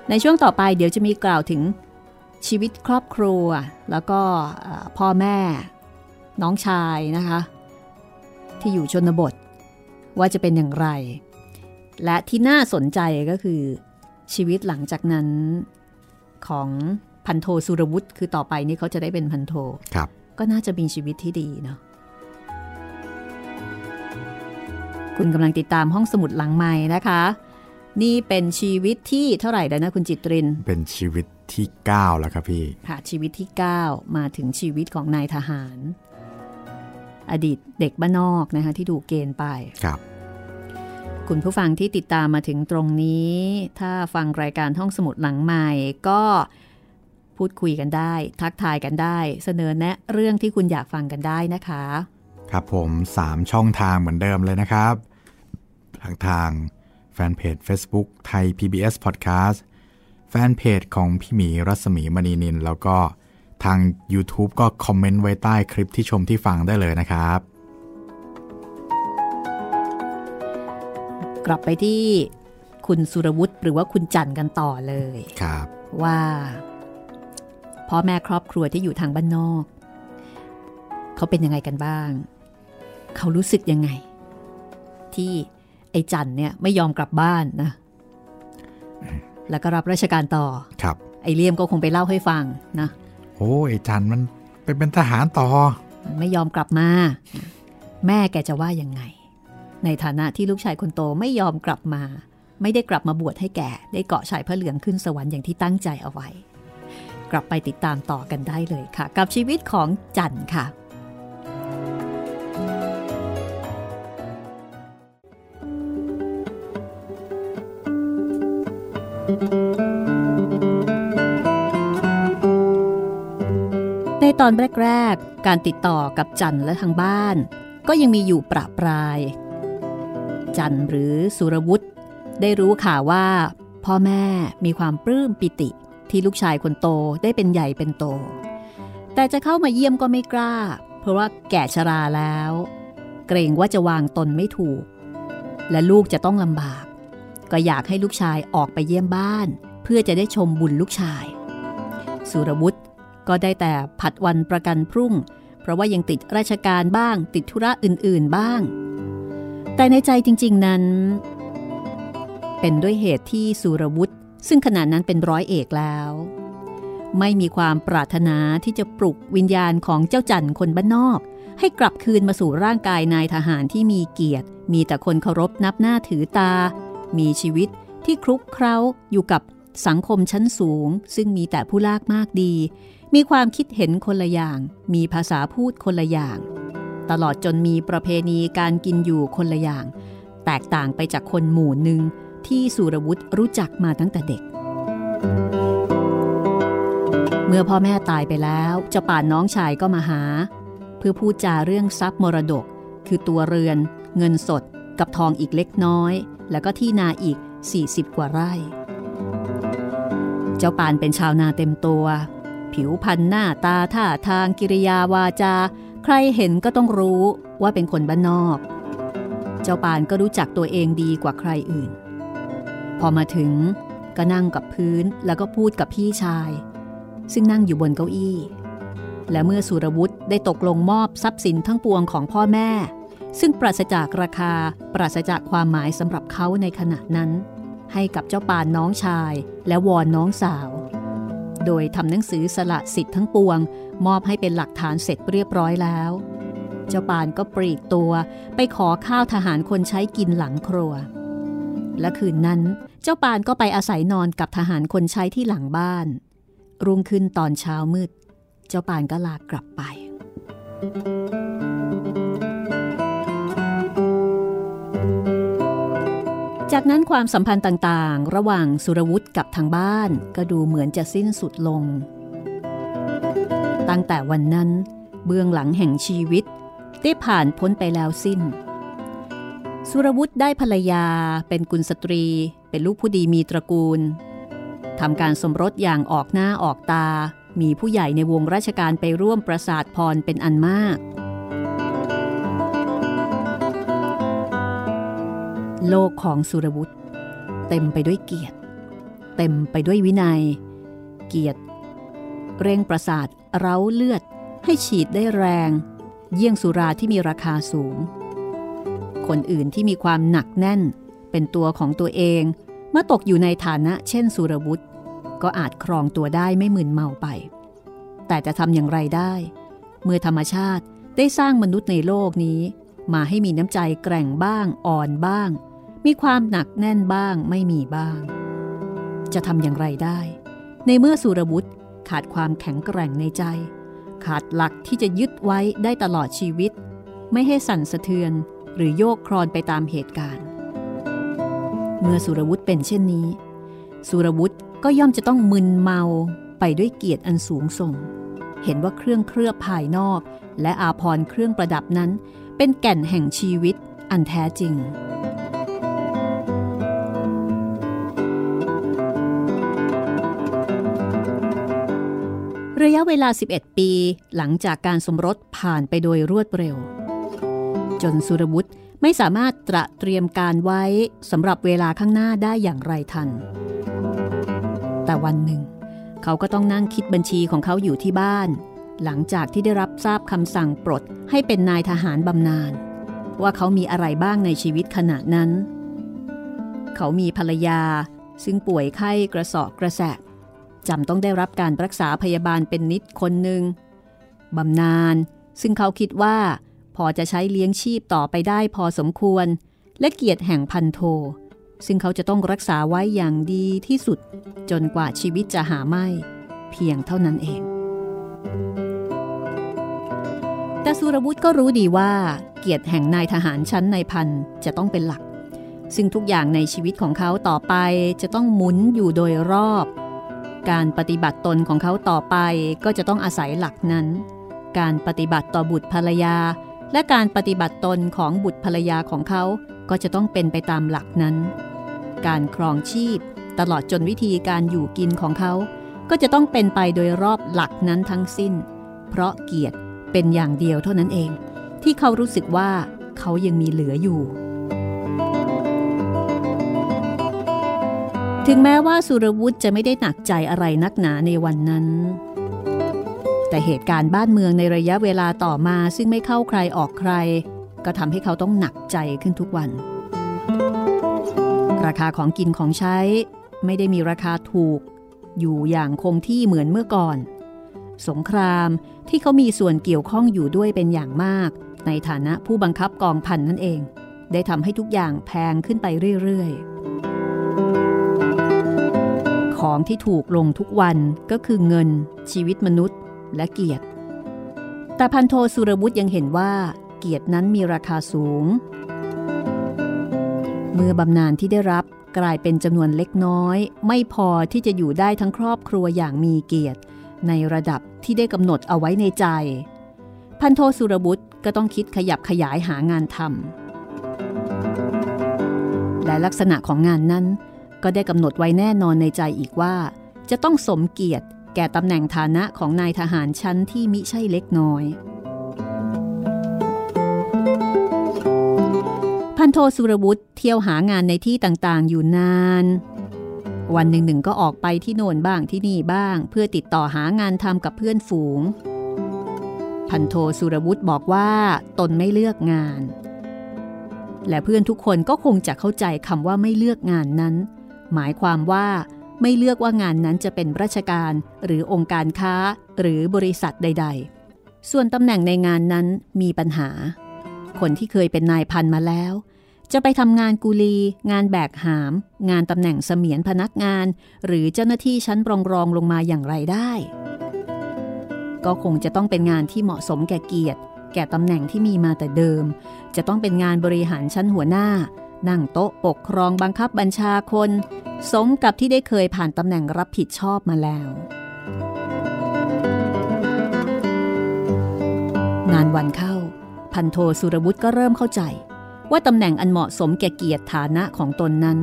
ในช่วงต่อไปเดี๋ยวจะมีกล่าวถึงชีวิตครอบครัว แล้วก็เอ่อพ่อแม่ น้องชายนะคะ ที่อยู่ชนบท ว่าจะเป็นอย่างไร และที่น่าสนใจก็คือชีวิตหลังจากนั้น ของพันโทสุรวุฒิคือต่อไปนี่เขาจะได้เป็นพันโทครับ ก็น่าจะมีชีวิตที่ดีเนาะคุณกำลังติดตามห้องสมุดหลังใหม่นะคะ นี่เป็นชีวิตที่เท่าไหร่แล้วนะคุณจิตริน เป็นชีวิตที่ 9 แล้วครับพี่ค่ะชีวิตที่ 9 มาถึงชีวิตของนายทหาร อดีตเด็กบ้านนอกนะคะที่ถูกเกณฑ์ไปครับ คุณผู้ฟังที่ติดตามมาถึงตรงนี้ ถ้าฟังรายการห้องสมุดหลังใหม่ก็พูดคุยกันได้ ทักทายกันได้ เสนอแนะเรื่องที่คุณอยากฟังกันได้นะคะ ครับผม 3 ช่องทางเหมือนเดิมเลยนะครับทางทางแฟนเพจ Facebook ไทย PBS Podcast แฟนเพจของพี่หมีรัศมีมณีนิน แล้วก็ทาง YouTube ก็คอมเมนต์ไว้ใต้คลิปที่ชมที่ฟังได้เลยนะครับ กลับไปที่คุณสุรวุฒิหรือว่าคุณจันทร์กันต่อเลยครับ ว่าพ่อแม่ครอบครัวที่อยู่ทางบ้านนอก เขาเป็นยังไงกันบ้าง เขารู้สึกยังไง ที่ไอ้จันเนี่ยไม่ยอมกลับบ้านนะ แล้วก็รับราชการต่อครับ ไอ้เลี่ยมก็คงไปเล่าให้ฟังนะโอ้ยจันมันไปเป็นทหารต่อมันไม่ยอมกลับมา แม่แกจะว่ายังไง ในฐานะที่ลูกชายคนโตไม่ยอมกลับมา ไม่ได้กลับมาบวชให้แก่ ได้เกาะชายพระเหลืองขึ้นสวรรค์อย่างที่ตั้งใจเอาไว้ กลับไปติดตามต่อกันได้เลยค่ะ กับชีวิตของจันค่ะในตอนแรก ๆ การติดต่อกับจันและทางบ้าน ก็ยังมีอยู่ประปราย จันหรือสุรวุฒิได้รู้ข่าวว่า พ่อแม่มีความปลื้มปิติที่ลูกชายคนโตได้เป็นใหญ่เป็นโต แต่จะเข้ามาเยี่ยมก็ไม่กล้า เพราะว่าแก่ชราแล้ว เกรงว่าจะวางตนไม่ถูก และลูกจะต้องลำบาก ก็อยากให้ลูกชายออกไปเยี่ยมบ้าน เพื่อจะได้ชมบุญลูกชาย สุรวุฒิก็ได้แต่ผัดวันประกันพรุ่ง เพราะว่ายังติดราชการบ้าง ติดธุระอื่นๆบ้าง แต่ในใจจริง ๆนั้น เป็นด้วยเหตุที่สุรวุฒิซึ่งขณะนั้นเป็นร้อยเอกแล้ว ไม่มีความปรารถนาที่จะปลุกวิญญาณของเจ้าจันทร์คนบ้านนอก ให้กลับคืนมาสู่ร่างกายนายทหารที่มีเกียรติ มีแต่คนเคารพนับหน้าถือตา มีชีวิตที่คลุกเคล้าอยู่กับสังคมชั้นสูง ซึ่งมีแต่ผู้ลากมากดี มีความคิดเห็นคนละอย่าง มีภาษาพูดคนละอย่าง ตลอดจนมีประเพณีการกินอยู่คนละอย่าง แตกต่างไปจากคนหมู่หนึ่งที่สุรวุฒิรู้จักมาตั้งแต่เด็ก เมื่อพ่อแม่ตายไปแล้วเจ้าป่านน้องชายก็มาหา เพื่อพูดจาเรื่องทรัพย์มรดก คือตัวเรือน เงินสด กับทองอีกเล็กน้อย แล้วก็ที่นาอีก 40 กว่าไร่ เจ้าปานเป็นชาวนาเต็มตัว ผิวพรรณหน้าตาท่าทางกิริยาวาจา ใครเห็นก็ต้องรู้ว่าเป็นคนบ้านนอก เจ้าปานก็รู้จักตัวเองดีกว่าใครอื่น พอมาถึงก็นั่งกับพื้นแล้วก็พูดกับพี่ชาย ซึ่งนั่งอยู่บนเก้าอี้ และเมื่อสุรวุฒิได้ตกลงมอบทรัพย์สินทั้งปวงของพ่อแม่ ซึ่งปราศจากราคาปราศจากความหมายสำหรับเขาในขณะนั้น ให้กับเจ้าปานน้องชายและวอนน้องสาว โดยทำหนังสือสละสิทธิ์ทั้งปวง มอบให้เป็นหลักฐานเสร็จเรียบร้อยแล้ว เจ้าปานก็ปรีกตัวไปขอข้าวทหารคนใช้กินหลังครัว และคืนนั้นเจ้าปานก็ไปอาศัยนอนกับทหารคนใช้ที่หลังบ้าน รุ่งขึ้นตอนเช้ามืด เจ้าปานก็ลากลับไป จากนั้นความสัมพันธ์ต่างๆ ระหว่างสุรวุฒิกับทางบ้าน ก็ดูเหมือนจะสิ้นสุดลง ตั้งแต่วันนั้น เบื้องหลังแห่งชีวิต ได้ผ่านพ้นไปแล้วสิ้น สุรวุฒิได้ภรรยา เป็นกุลสตรี เป็นลูกผู้ดีมีตระกูลทำการสมรสอย่างออกหน้าออกตา มีผู้ใหญ่ในวงราชการไปร่วมประสาทพรเป็นอันมาก โลกของสุรวุฒิเต็มไปด้วยเกียรติ เต็มไปด้วยวินัย เกียรติ เร่งประสาทเร้าเลือดให้ฉีดได้แรง เยี่ยงสุราที่มีราคาสูง คนอื่นที่มีความหนักแน่นเป็นตัวของตัวเองเมื่อตกอยู่ในฐานะเช่นสุรวุธก็อาจครองตัวได้ไม่มึนเมาไป แต่จะทำอย่างไรได้ เมื่อธรรมชาติได้สร้างมนุษย์ในโลกนี้ มาให้มีน้ำใจแกร่งบ้างอ่อนบ้าง มีความหนักแน่นบ้างไม่มีบ้าง จะทำอย่างไรได้ ในเมื่อสุรบุตรขาดความแข็งแกร่งในใจ ขาดหลักที่จะยึดไว้ได้ตลอดชีวิต ไม่ให้สั่นสะเทือนหรือโยกคลอนไปตามเหตุการณ์ เมื่อสุรวุธเป็นเช่นนี้ สุรวุธก็ย่อมจะต้องมึนเมาไปด้วยเกียรติอันสูงส่ง เห็นว่าเครื่องเคลือบภายนอก และอาพรเครื่องประดับนั้น เป็นแก่นแห่งชีวิตอันแท้จริง ระยะเวลา 11 ปี หลังจากการสมรสผ่านไปโดยรวดเร็ว จนสุรวุธไม่สามารถตระเตรียมการไว้สำหรับเวลาข้างหน้าได้อย่างไรทัน แต่วันหนึ่ง เขาก็ต้องนั่งคิดบัญชีของเขาอยู่ที่บ้าน หลังจากที่ได้รับทราบคำสั่งปลดให้เป็นนายทหารบำนาญว่าเขามีอะไรบ้างในชีวิตขณะนั้น เขามีภรรยาซึ่งป่วยไข้กระสอบกระแสะ จำต้องได้รับการรักษาพยาบาลเป็นนิดคนหนึ่งบำนาญซึ่งเขาคิดว่า พอจะใช้เลี้ยงชีพต่อไปได้พอสมควร และเกียรติแห่งพันโท ซึ่งเขาจะต้องรักษาไว้อย่างดีที่สุด จนกว่าชีวิตจะหาไม่ เพียงเท่านั้นเอง แต่สุรวุฒิก็รู้ดีว่า เกียรติแห่งนายทหารชั้นในพันจะต้องเป็นหลัก ซึ่งทุกอย่างในชีวิตของเขาต่อไปจะต้องหมุนอยู่โดยรอบ การปฏิบัติตนของเขาต่อไปก็จะต้องอาศัยหลักนั้น การปฏิบัติต่อบุตรภรรยา และการปฏิบัติตนของบุตรภรรยาของเขาก็จะต้องเป็นไปตามหลักนั้น การครองชีพ ตลอดจนวิธีการอยู่กินของเขา ก็จะต้องเป็นไปโดยรอบหลักนั้นทั้งสิ้น เพราะเกียรติเป็นอย่างเดียวเท่านั้นเอง ที่เขารู้สึกว่าเขายังมีเหลืออยู่ ถึงแม้ว่าสุรวุฒิจะไม่ได้หนักใจอะไรนักหนาในวันนั้น แต่เหตุการณ์บ้านเมืองในระยะเวลาต่อมาซึ่งไม่เข้าใครออกใคร ก็ทำให้เขาต้องหนักใจขึ้นทุกวัน ราคาของกินของใช้ไม่ได้มีราคาถูก อยู่อย่างคงที่เหมือนเมื่อก่อน สงครามที่เขามีส่วนเกี่ยวข้องอยู่ด้วยเป็นอย่างมาก ในฐานะผู้บังคับกองพันนั่นเอง ได้ทำให้ทุกอย่างแพงขึ้นไปเรื่อยๆ ของที่ถูกลงทุกวันก็คือเงิน ชีวิตมนุษย์ และเกียรติ แต่พันโทสุรวุฒิยังเห็นว่าเกียรตินั้นมีราคาสูง เมื่อบำนาญที่ได้รับกลายเป็นจำนวนเล็กน้อย ไม่พอที่จะอยู่ได้ทั้งครอบครัวอย่างมีเกียรติ ในระดับที่ได้กำหนดเอาไว้ในใจ พันโทสุรบุตรก็ต้องคิดขยับขยายหางานทำและลักษณะของงานนั้น ก็ได้กำหนดไว้แน่นอนในใจอีกว่า จะต้องสมเกียรติแก่ตำแหน่งฐานะของนายทหารชั้นที่มิใช่เล็กน้อย พันโทสุรวุฒิเที่ยวหางานในที่ต่างๆ อยู่นาน วันหนึ่งหนึ่งก็ออกไปที่โน่นบ้างที่นี่บ้าง เพื่อติดต่อหางานทำกับเพื่อนฝูง พันโทสุรวุฒิบอกว่าตนไม่เลือกงาน และเพื่อนทุกคนก็คงจะเข้าใจคำว่าไม่เลือกงานนั้น หมายความว่าไม่เลือกว่างานนั้นจะเป็นราชการหรือองค์การค้าหรือบริษัทใด ๆ ส่วนตำแหน่งในงานนั้นมีปัญหา คนที่เคยเป็นนายพันมาแล้ว จะไปทำงานกุลี งานแบกหาม งานตำแหน่งเสมียนพนักงาน หรือเจ้าหน้าที่ชั้นรองรองลงมาอย่างไรได้ ก็คงจะต้องเป็นงานที่เหมาะสมแก่เกียรติ แก่ตำแหน่งที่มีมาแต่เดิม จะต้องเป็นงานบริหารชั้นหัวหน้า นั่งโต๊ะปกครองบังคับบัญชาคน สมกับที่ได้เคยผ่านตำแหน่งรับผิดชอบมาแล้วงานวันเข้า พันโทสุรวุฒิก็เริ่มเข้าใจ ว่าตำแหน่งอันเหมาะสมแก่เกียรติฐานะของตนนั้น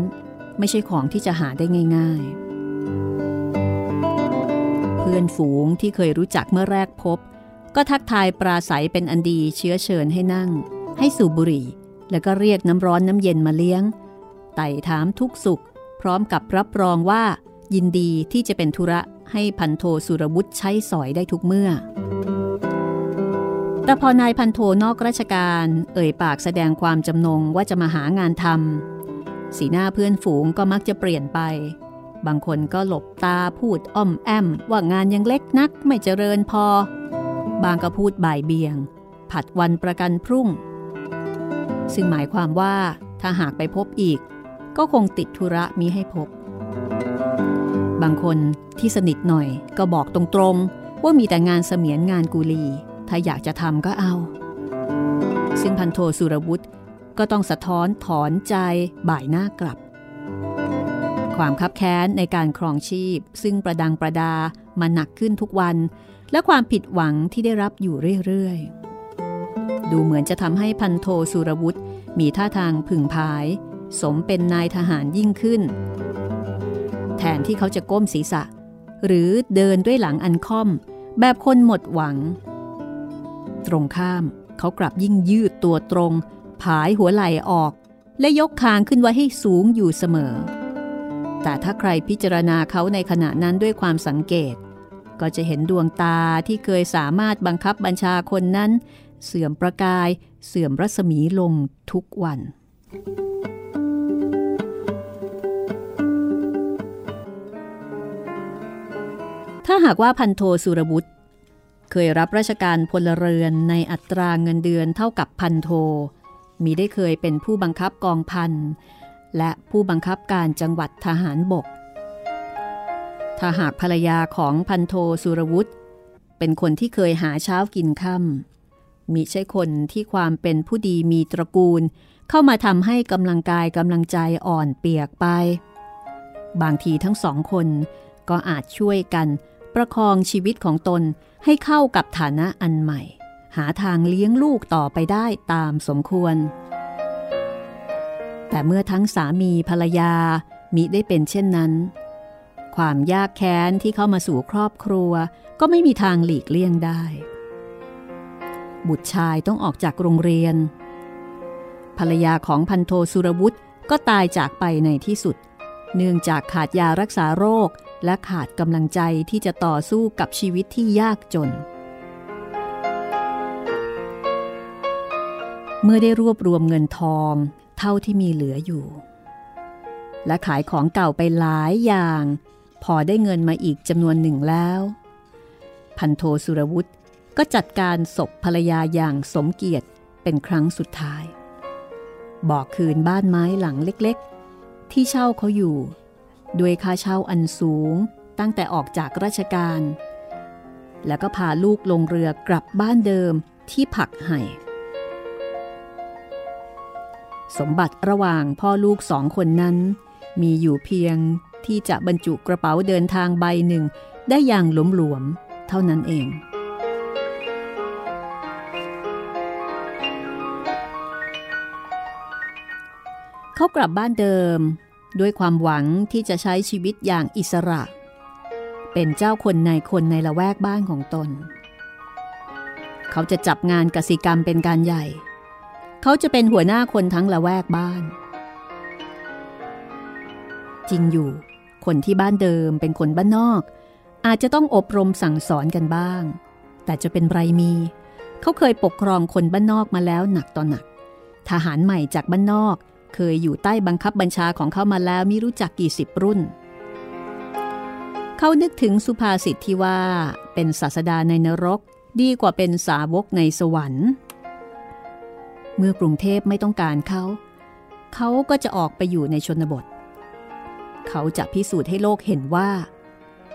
ไม่ใช่ของที่จะหาได้ง่าย ๆ เพื่อนฝูงที่เคยรู้จักเมื่อแรกพบ ก็ทักทายปราศัยเป็นอันดีเชื้อเชิญให้นั่ง ให้สูบบุหรี่ แล้วก็เรียกน้ำร้อนน้ำเย็นมาเลี้ยง ไต่ถามทุกสุข พร้อมกับรับรองว่า ยินดีที่จะเป็นธุระให้พันโทสุรวุฒิใช้สอยได้ทุกเมื่อ แต่พอนายพันโทนอกราชการ เอ่ยปากแสดงความจำนงว่าจะมาหางานทำสีหน้าเพื่อนฝูงก็มักจะเปลี่ยนไป บางคนก็หลบตาพูดอ้อมแอม ว่างานยังเล็กนักไม่เจริญพอ บางก็พูดบ่ายเบียง ผัดวันประกันพรุ่ง ซึ่งหมายความว่าถ้าหากไปพบอีก ก็คงติดธุระมีให้พบ บางคนที่สนิทหน่อยก็บอกตรงๆ ว่ามีแต่งานเสมียนงานกุลี ถ้าอยากจะทำก็เอา ซึ่งพันโทสุรวุฒิก็ต้องสะท้อนถอนใจบ่ายหน้ากลับ ความคับแค้นในการครองชีพ ซึ่งประดังประดามาหนักขึ้นทุกวัน และความผิดหวังที่ได้รับอยู่เรื่อยๆ ดูเหมือนจะทำให้พันโทสุรวุฒิมีท่าทางผึ่งพาย สมเป็นนายทหารยิ่งขึ้น แทนที่เขาจะก้มศีรษะ หรือเดินด้วยหลังอันค่อม แบบคนหมดหวัง ตรงข้ามเขากลับยิ่งยืดตัวตรง ผายหัวไหล่ออก และยกคางขึ้นไว้ให้สูงอยู่เสมอ แต่ถ้าใครพิจารณาเขาในขณะนั้นด้วยความสังเกต ก็จะเห็นดวงตาที่เคยสามารถบังคับบัญชาคนนั้น เสื่อมประกาย เสื่อมรัศมีลงทุกวัน ถ้าหากว่าพันโทสุรบุตร เคยรับราชการพลเรือนในอัตราเงินเดือนเท่ากับพันโท มีได้เคยเป็นผู้บังคับกองพัน และผู้บังคับการจังหวัดทหารบก ถ้าหากภรรยาของพันโทสุรวุฒิเป็นคนที่เคยหาเช้ากินค่ำ มิใช่คนที่ความเป็นผู้ดีมีตระกูล เข้ามาทำให้กำลังกายกำลังใจอ่อนเปียกไป บางทีทั้งสองคนก็อาจช่วยกัน ประคองชีวิตของตนให้เข้ากับฐานะอันใหม่ หาทางเลี้ยงลูกต่อไปได้ตามสมควร แต่เมื่อทั้งสามีภรรยามิได้เป็นเช่นนั้น ความยากแค้นที่เข้ามาสู่ครอบครัว ก็ไม่มีทางหลีกเลี่ยงได้ บุตรชายต้องออกจากโรงเรียน ภรรยาของพันโทสุรวุฒิก็ตายจากไปในที่สุด เนื่องจากขาดยารักษาโรคและขาดกำลังใจที่จะต่อสู้กับชีวิตที่ยากจน เมื่อได้รวบรวมเงินทองเท่าที่มีเหลืออยู่ และขายของเก่าไปหลายอย่าง พอได้เงินมาอีกจำนวนหนึ่งแล้ว พันโทสุรวุฒิ ก็จัดการศพภรรยาอย่างสมเกียรติเป็นครั้งสุดท้าย บอกคืนบ้านไม้หลังเล็กๆ ที่เช่าเขาอยู่ ด้วยค่าเช่าอันสูงตั้งแต่ออกจากราชการ แล้วก็พาลูกลงเรือกลับบ้านเดิมที่ผักไห่ สมบัติระหว่างพ่อลูกสองคนนั้น มีอยู่เพียงที่จะบรรจุกระเป๋าเดินทางใบหนึ่งได้อย่างหลวมๆเท่านั้นเอง เขากลับบ้านเดิม ด้วยความหวังที่จะใช้ชีวิตอย่างอิสระ เป็นเจ้าคนในคนในละแวกบ้านของตน เขาจะจับงานกสิกรรมเป็นการใหญ่ เขาจะเป็นหัวหน้าคนทั้งละแวกบ้าน จริงอยู่ คนที่บ้านเดิมเป็นคนบ้านนอก อาจจะต้องอบรมสั่งสอนกันบ้าง แต่จะเป็นไรมี เขาเคยปกครองคนบ้านนอกมาแล้วหนักต่อหนักทหารใหม่จากบ้านนอก เคยอยู่ใต้บังคับบัญชาของเขามาแล้วมิรู้จักกี่สิบรุ่น เขานึกถึงสุภาษิตที่ว่า เป็นศาสดาในนรกดีกว่าเป็นสาวกในสวรรค์ เมื่อกรุงเทพไม่ต้องการเขา เขาก็จะออกไปอยู่ในชนบท เขาจะพิสูจน์ให้โลกเห็นว่า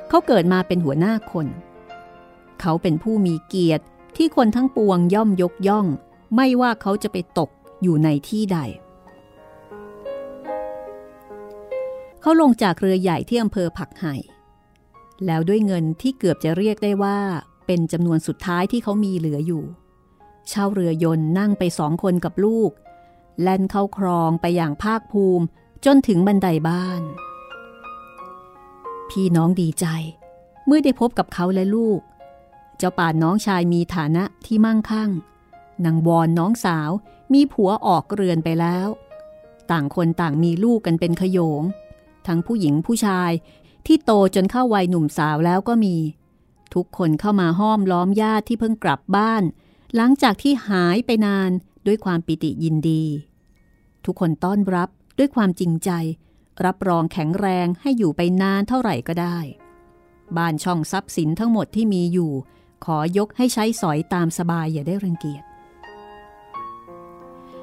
เขาเกิดมาเป็นหัวหน้าคน เขาเป็นผู้มีเกียรติที่คนทั้งปวงย่อมยกย่อง ไม่ว่าเขาจะไปตกอยู่ในที่ใด เขาลงจากเรือใหญ่ที่อำเภอผักไห่ แล้วด้วยเงินที่เกือบจะเรียกได้ว่า เป็นจำนวนสุดท้ายที่เขามีเหลืออยู่ เช่าเรือยนต์นั่งไปสองคนกับลูก แล่นเข้าครองไปอย่างภาคภูมิจนถึงบันไดบ้าน พี่น้องดีใจ เมื่อได้พบกับเขาและลูก เจ้าป่านน้องชายมีฐานะที่มั่งคั่งนางวอนน้องสาวมีผัวออกเรือนไปแล้ว ต่างคนต่างมีลูกกันเป็นขโยง ทั้งผู้หญิงผู้ชายที่โตจนเข้าวัยหนุ่มสาวแล้วก็มี ทุกคนเข้ามาห้อมล้อมญาติที่เพิ่งกลับบ้าน หลังจากที่หายไปนานด้วยความปิติยินดี ทุกคนต้อนรับด้วยความจริงใจ รับรองแข็งแรงให้อยู่ไปนานเท่าไหร่ก็ได้ บ้านช่องทรัพย์สินทั้งหมดที่มีอยู่ ขอยกให้ใช้สอยตามสบายอย่าได้รังเกียจ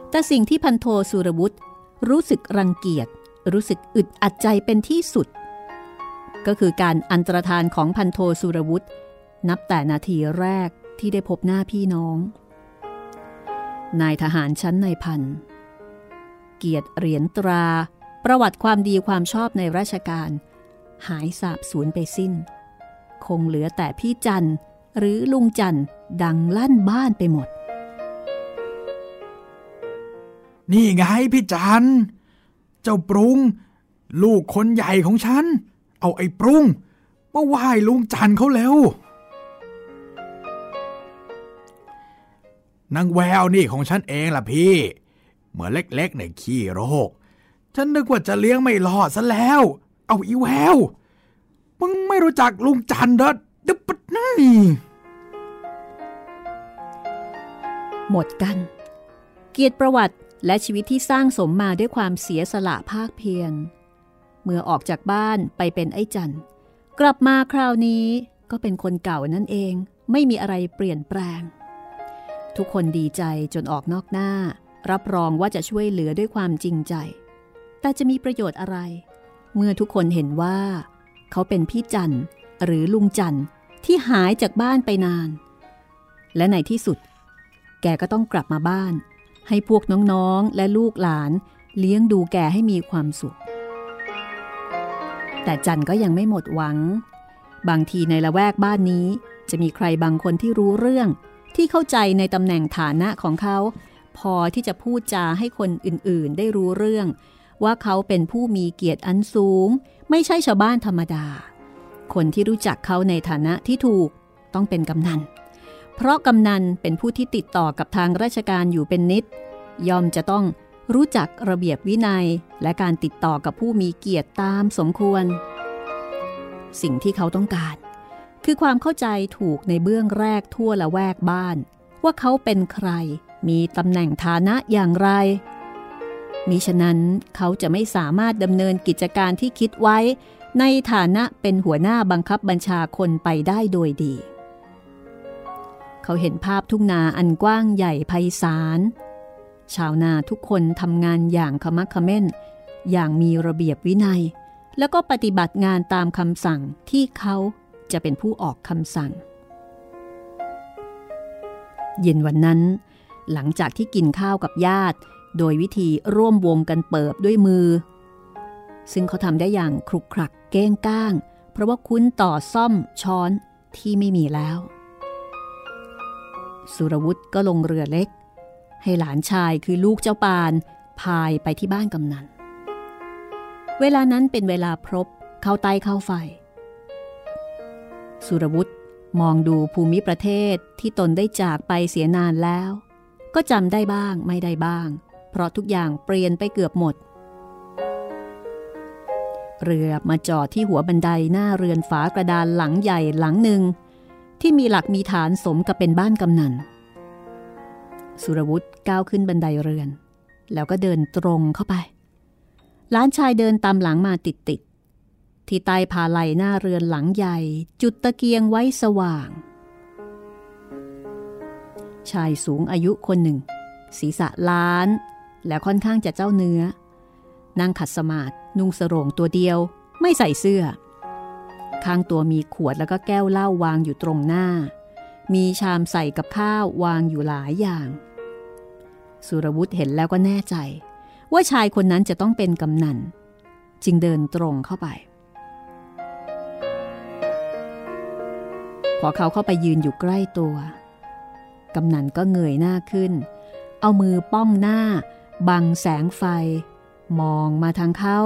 แต่สิ่งที่พันโทสุรวุฒิรู้สึกรังเกียจ รู้สึกอึดอัดใจเป็นที่สุด ก็คือการอันตรธานของพันโทสุรวุฒินับแต่นาทีแรกที่ได้พบหน้าพี่น้อง นายทหารชั้นในพัน เกียรติเหรียญตรา ประวัติความดีความชอบในราชการ หายสาบสูญไปสิ้น คงเหลือแต่พี่จันหรือลุงจันดังลั่นบ้านไปหมด นี่ไงพี่จัน เจ้าปรุง ลูกคนใหญ่ของฉัน เอาไอ้ปรุงมาไหว้ลุงจันเขาแล้วนางแววนี่ของฉันเองล่ะพี่เหมือนเล็กๆในขี้โรค ฉันนึกว่าจะเลี้ยงไม่รอดซะแล้ว เอาอีแวว มึงไม่รู้จักลุงจันเด้อดึบปนี่หมดกัน เกียรติประวัติ และชีวิตที่สร้างสมมาด้วยความเสียสละภาคเพียร เมื่อออกจากบ้านไปเป็นไอ้จันกลับมาคราวนี้ก็เป็นคนเก่านั่นเอง ไม่มีอะไรเปลี่ยนแปลง ทุกคนดีใจจนออกนอกหน้า รับรองว่าจะช่วยเหลือด้วยความจริงใจ แต่จะมีประโยชน์อะไร เมื่อทุกคนเห็นว่า เขาเป็นพี่จันหรือลุงจันที่หายจากบ้านไปนาน และในที่สุด แกก็ต้องกลับมาบ้าน ให้พวกน้องๆและลูกหลานเลี้ยงดูแกให้มีความสุข แต่จันก็ยังไม่หมดหวัง บางทีในละแวกบ้านนี้ จะมีใครบางคนที่รู้เรื่อง ที่เข้าใจในตำแหน่งฐานะของเขา พอที่จะพูดจาให้คนอื่นๆ ได้รู้เรื่อง ว่าเขาเป็นผู้มีเกียรติอันสูง ไม่ใช่ชาวบ้านธรรมดา คนที่รู้จักเขาในฐานะที่ถูกต้องเป็นกำนัน เพราะกำนันเป็นผู้ที่ติดต่อกับทางราชการอยู่เป็นนิด ยอมจะต้องรู้จักระเบียบวินัยและการติดต่อกับผู้มีเกียรติตามสมควร สิ่งที่เขาต้องการ คือความเข้าใจถูกในเบื้องแรกทั่วละแวกบ้าน ว่าเขาเป็นใคร มีตำแหน่งฐานะอย่างไร มิฉะนั้นเขาจะไม่สามารถดำเนินกิจการที่คิดไว้ ในฐานะเป็นหัวหน้าบังคับบัญชาคนไปได้โดยดี เขาเห็นภาพทุ่งนาอันกว้างใหญ่ไพศาล ชาวนาทุกคนทำงานอย่างขมักขม้น อย่างมีระเบียบวินัย แล้วก็ปฏิบัติงานตามคำสั่งที่เขาจะเป็นผู้ออกคำสั่ง เย็นวันนั้น หลังจากที่กินข้าวกับญาติ โดยวิธีร่วมวงกันเปิบด้วยมือ ซึ่งเขาทำได้อย่างครุกครักเก้งก้าง เพราะว่าคุ้นต่อซ่อมช้อนที่ไม่มีแล้ว สุรวุฒิก็ลงเรือเล็ก ให้หลานชายคือลูกเจ้าปาน พายไปที่บ้านกำนัน เวลานั้นเป็นเวลาพรบเข้าไตเข้าไฟ สุรวุฒิมองดูภูมิประเทศที่ตนได้จากไปเสียนานแล้ว ก็จำได้บ้างไม่ได้บ้าง เพราะทุกอย่างเปลี่ยนไปเกือบหมด เรือมาจอดที่หัวบันไดหน้าเรือนฝากระดานหลังใหญ่หลังหนึ่ง ที่มีหลักมีฐานสมกับเป็นบ้านกำนัน สุรวุฒิก้าวขึ้นบันไดเรือน แล้วก็เดินตรงเข้าไป ล้านชายเดินตามหลังมาติดติดที่ใต้ผาไหลหน้าเรือนหลังใหญ่ จุดตะเกียงไว้สว่าง ชายสูงอายุคนหนึ่ง ศีรษะล้าน และค่อนข้างจะเจ้าเนื้อ นั่งขัดสมาธินุ่งสรงตัวเดียว ไม่ใส่เสื้อ ข้างตัวมีขวดแล้วก็แก้วเหล้าวางอยู่ตรงหน้า มีชามใส่กับข้าววางอยู่หลายอย่าง สุรวุธเห็นแล้วก็แน่ใจ ว่าชายคนนั้นจะต้องเป็นกำนันจึงเดินตรงเข้าไป พอเขาเข้าไปยืนอยู่ใกล้ตัว กำนันก็เงยหน้าขึ้น เอามือป้องหน้า บังแสงไฟ มองมาทางเขา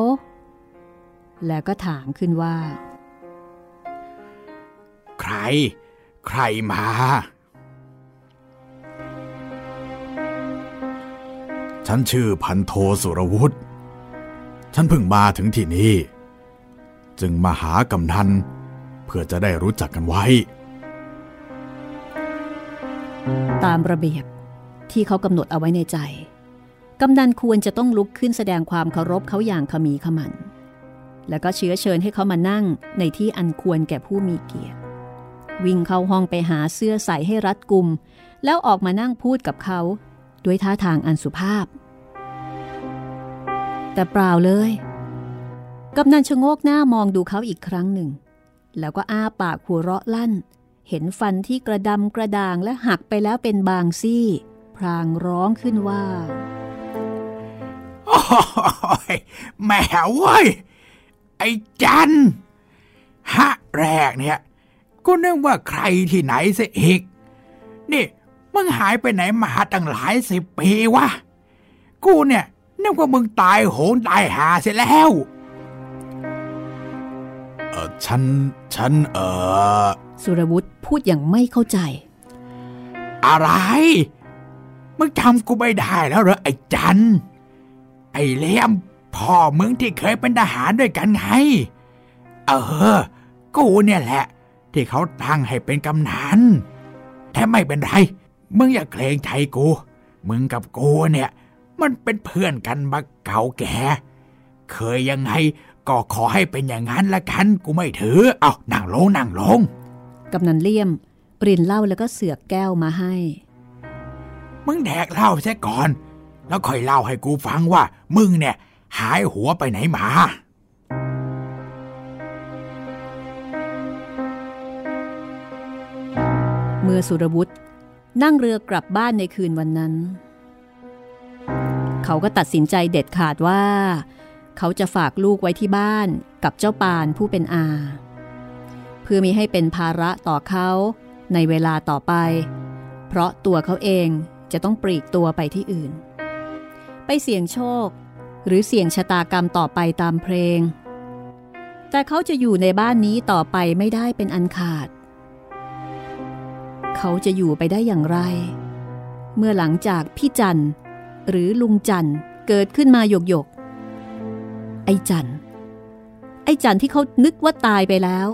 แล้วก็ถามขึ้นว่า ใคร ใครมา ฉันชื่อพันโทสุรวุฒิฉันเพิ่งมาถึงที่นี่ จึงมาหากำนันเพื่อจะได้รู้จักกันไว้ ตามระเบียบที่เขากำหนดเอาไว้ในใจ กำนันควรจะต้องลุกขึ้นแสดงความเคารพเขาอย่างขมีขมัน แล้วก็เชื้อเชิญให้เขามานั่งในที่อันควรแก่ผู้มีเกียรติ วิ่งเข้าห้องไปหาเสื้อใส่ให้รัดกุม แล้วออกมานั่งพูดกับเขา ด้วยท่าทางอันสุภาพ แต่เปล่าเลยกำนันชะโงกหน้ามองดูเขาอีกครั้งหนึ่ง แล้วก็อ้าปากหัวเราะลั่น เห็นฟันที่กระดำกระด่างและหักไปแล้วเป็นบางซี่ พรางร้องขึ้นว่าโอ้ยแม่เว้ย ไอ้จันฮะแรกเนี่ย ก็นึกว่าใครที่ไหนซะอีก นี่มึงหายไปไหนมาตั้งหลายสิบปีวะ กูเนี่ยนึกว่ามึงตายโหงตายหาเสียแล้ว เออฉัน ฉันเออสุรวุธพูดอย่างไม่เข้าใจ อะไร มึงจำกูไม่ได้แล้วเหรอไอ้จัน ไอ้เลี้ยมพ่อมึงที่เคยเป็นทหารด้วยกันไง เออ กูเนี่ยแหละ ที่เขาตั้งให้เป็นกำนันแต่ไม่เป็นไร มึงอย่าเกรงใจกู มึงกับกูเนี่ย มันเป็นเพื่อนกันมาเก่าแก่ เคยยังไงก็ขอให้เป็นอย่างนั้นละกัน กูไม่ถือ เอานั่งลงนั่งลงกำนันเลี่ยมปรินเหล้าแล้วก็เสือกแก้วมาให้ มึงแดกเหล้าซะก่อน แล้วค่อยเล่าให้กูฟังว่า มึงเนี่ย หายหัวไปไหนมา เมื่อสุรวุธนั่งเรือกลับบ้านในคืนวันนั้น เขาก็ตัดสินใจเด็ดขาดว่า เขาจะฝากลูกไว้ที่บ้านกับเจ้าปานผู้เป็นอา เพื่อมีให้เป็นภาระต่อเขาในเวลาต่อไป เพราะตัวเขาเองจะต้องปลีกตัวไปที่อื่น ไปเสี่ยงโชค หรือเสี่ยงชะตากรรมต่อไปตามเพลง แต่เขาจะอยู่ในบ้านนี้ต่อไปไม่ได้เป็นอันขาดเเขาจะอยู่ไปได้อย่างไร เมื่อหลังจากพี่จันหรือลุงจันเกิดขึ้นมาหยกหยกไอจันไอจันที่เขานึกว่าตายไปแล้ว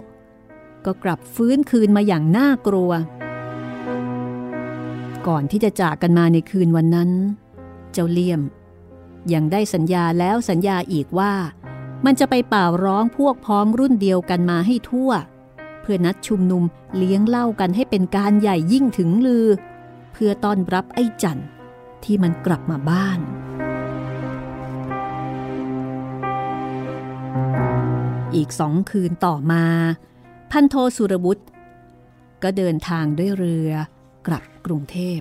ก็กลับฟื้นคืนมาอย่างน่ากลัว ก่อนที่จะจากกันมาในคืนวันนั้น เจ้าเลี่ยม ยังได้สัญญาแล้วสัญญาอีกว่า มันจะไปเป่าร้องพวกพ้องรุ่นเดียวกันมาให้ทั่ว เพื่อนัดชุมนุมเลี้ยงเหล้ากันให้เป็นการใหญ่ยิ่งถึงลือ เพื่อต้อนรับไอ้จันที่มันกลับมาบ้าน อีกสองคืนต่อมา พันโทสุรบุตรก็เดินทางด้วยเรือกลับกรุงเทพ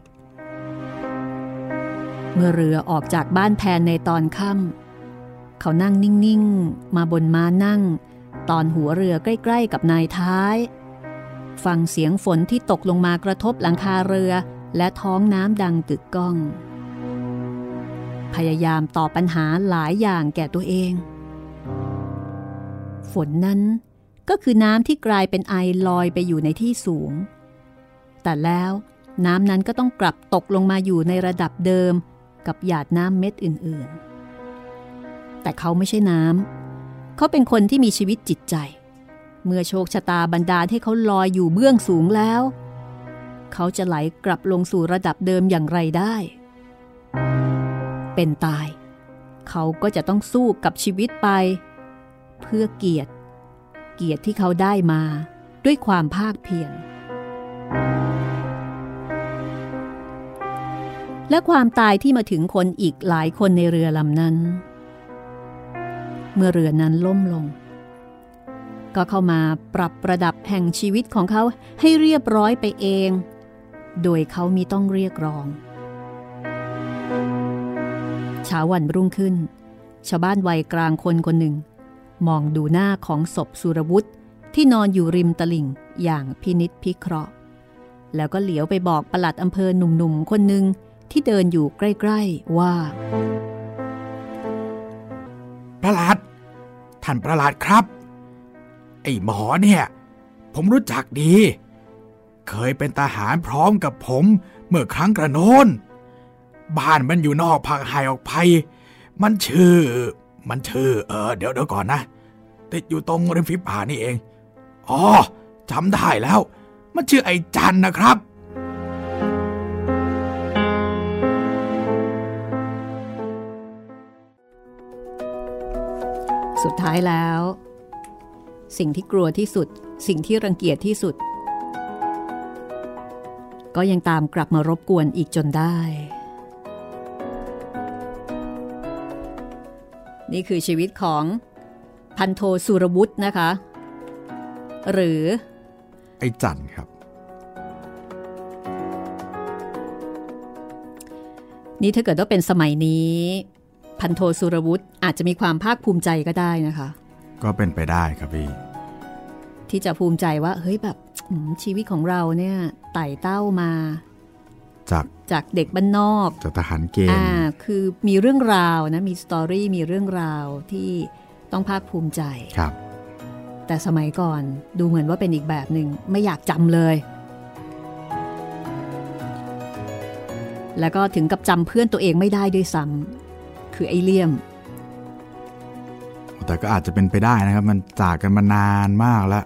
เมื่อเรือออกจากบ้านแพนในตอนค่ำเขานั่งนิ่ง ๆ มาบนม้านั่ง ตอนหัวเรือใกล้ๆกับนายท้าย ฟังเสียงฝนที่ตกลงมากระทบหลังคาเรือและท้องน้ำดังกึกก้อง พยายามตอบปัญหาหลายอย่างแก่ตัวเอง ฝนนั้นก็คือน้ำที่กลายเป็นไอลอยไปอยู่ในที่สูง แต่แล้วน้ำนั้นก็ต้องกลับตกลงมาอยู่ในระดับเดิมกับหยาดน้ำเม็ดอื่นๆ แต่เขาไม่ใช่น้ำ เขาเป็นคนที่มีชีวิตจิตใจ เมื่อโชคชะตาบันดาลให้เขาลอยอยู่เบื้องสูงแล้ว เขาจะไหลกลับลงสู่ระดับเดิมอย่างไรได้ เป็นตาย เขาก็จะต้องสู้กับชีวิตไป เพื่อเกียรติ เกียรติที่เขาได้มาด้วยความภาคเพียรและความตายที่มาถึงคนอีกหลายคนในเรือลำนั้น เมื่อเรือนั้นล่มลง ก็เข้ามาปรับประดับแห่งชีวิตของเขาให้เรียบร้อยไปเอง โดยเขามีต้องเรียกร้องเช้าวันรุ่งขึ้น ชาวบ้านวัยกลางคนคนหนึ่ง มองดูหน้าของศพสุรวุฒิที่นอนอยู่ริมตลิ่งอย่างพินิษพิเคราะห์ แล้วก็เหลียวไปบอกประหลัดอำเภอหนุ่มๆคนหนึ่งที่เดินอยู่ใกล้ ๆ ว่า ประหลัดท่านประหลัดครับ ไอ้หมอเนี่ย ผมรู้จักดี เคยเป็นทหารพร้อมกับผมเมื่อครั้งกระโน้น บ้านมันอยู่นอกภาคไฮออกไป มันชื่อ มันชื่อ เออ เดี๋ยวเดี๋ยวก่อนนะ ติดอยู่ตรงริมฝีปานี่เอง อ๋อจำได้แล้ว มันชื่อไอ้จันนะครับ สุดท้ายแล้ว สิ่งที่กลัวที่สุด สิ่งที่รังเกียจที่สุด ก็ยังตามกลับมารบกวนอีกจนได้ นี่คือชีวิตของพันโทสุรวุฒินะคะ หรือ ไอ้จันครับ นี่ถ้าเกิดว่าเป็นสมัยนี้ พันโทสุรวุฒิอาจจะมีความภาคภูมิใจก็ได้นะคะ ก็เป็นไปได้ครับพี่ ที่จะภูมิใจว่า เฮ้ยแบบอืมชีวิตของเราเนี่ยไต่เต้ามา จากจากเด็กบ้านนอกจากทหารเกณอ่าฑ์คือมีเรื่องราวนะมีสตอรี่มีเรื่องราวที่ต้องภาคภูมิใจครับ แต่สมัยก่อนดูเหมือนว่าเป็นอีกแบบหนึ่งไม่อยากจำเลยแล้วก็ถึงกับจำเพื่อนตัวเองไม่ได้ด้วยซ้ำ คือไอเลี่ยม แต่ก็อาจจะเป็นไปได้นะครับ มันจากกันมานานมากแล้ว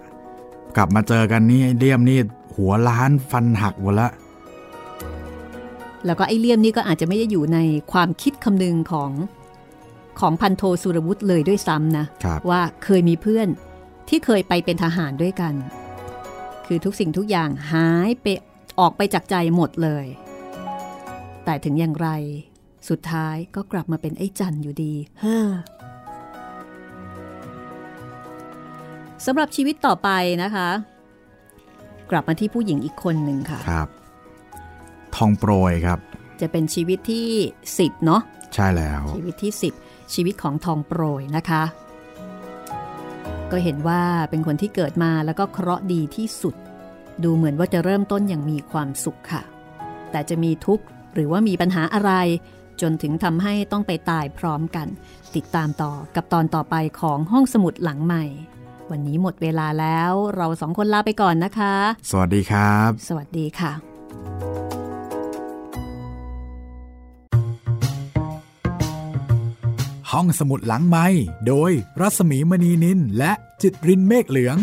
กลับมาเจอกันนี่ไอ้เลี่ยมนี่หัวล้านฟันหักหมดละแล้วก็ไอเลี่ยมนี่ก็อาจจะไม่ได้อยู่ในความคิดคำนึงของของพันโทสุรวุฒิเลยด้วยซ้ำนะครับว่าเคยมีเพื่อนที่เคยไปเป็นทหารด้วยกัน คือทุกสิ่งทุกอย่างหายไปออกไปจากใจหมดเลย แต่ถึงอย่างไร สุดท้ายก็กลับมาเป็นไอ้จันอยู่ดีเฮ้อสำหรับชีวิตต่อไปนะคะ กลับมาที่ผู้หญิงอีกคนหนึ่งค่ะครับ ทองโปรยครับ จะเป็นชีวิตที่10เนาะใช่แล้ว ชีวิตที่10ชีวิตของทองโปรยนะคะ ก็เห็นว่าเป็นคนที่เกิดมาแล้วก็เคราะห์ดีที่สุด ดูเหมือนว่าจะเริ่มต้นอย่างมีความสุขค่ะ แต่จะมีทุกข์หรือว่ามีปัญหาอะไร จนถึงทำให้ต้องไปตายพร้อมกัน ติดตามต่อกับตอนต่อไปของห้องสมุดหลังใหม่ วันนี้หมดเวลาแล้วเราสองคนลาไปก่อนนะคะ สวัสดีครับ สวัสดีค่ะ ห้องสมุดหลังไม้โดยรัสมีมณีนินและจิตรินเมฆเหลือง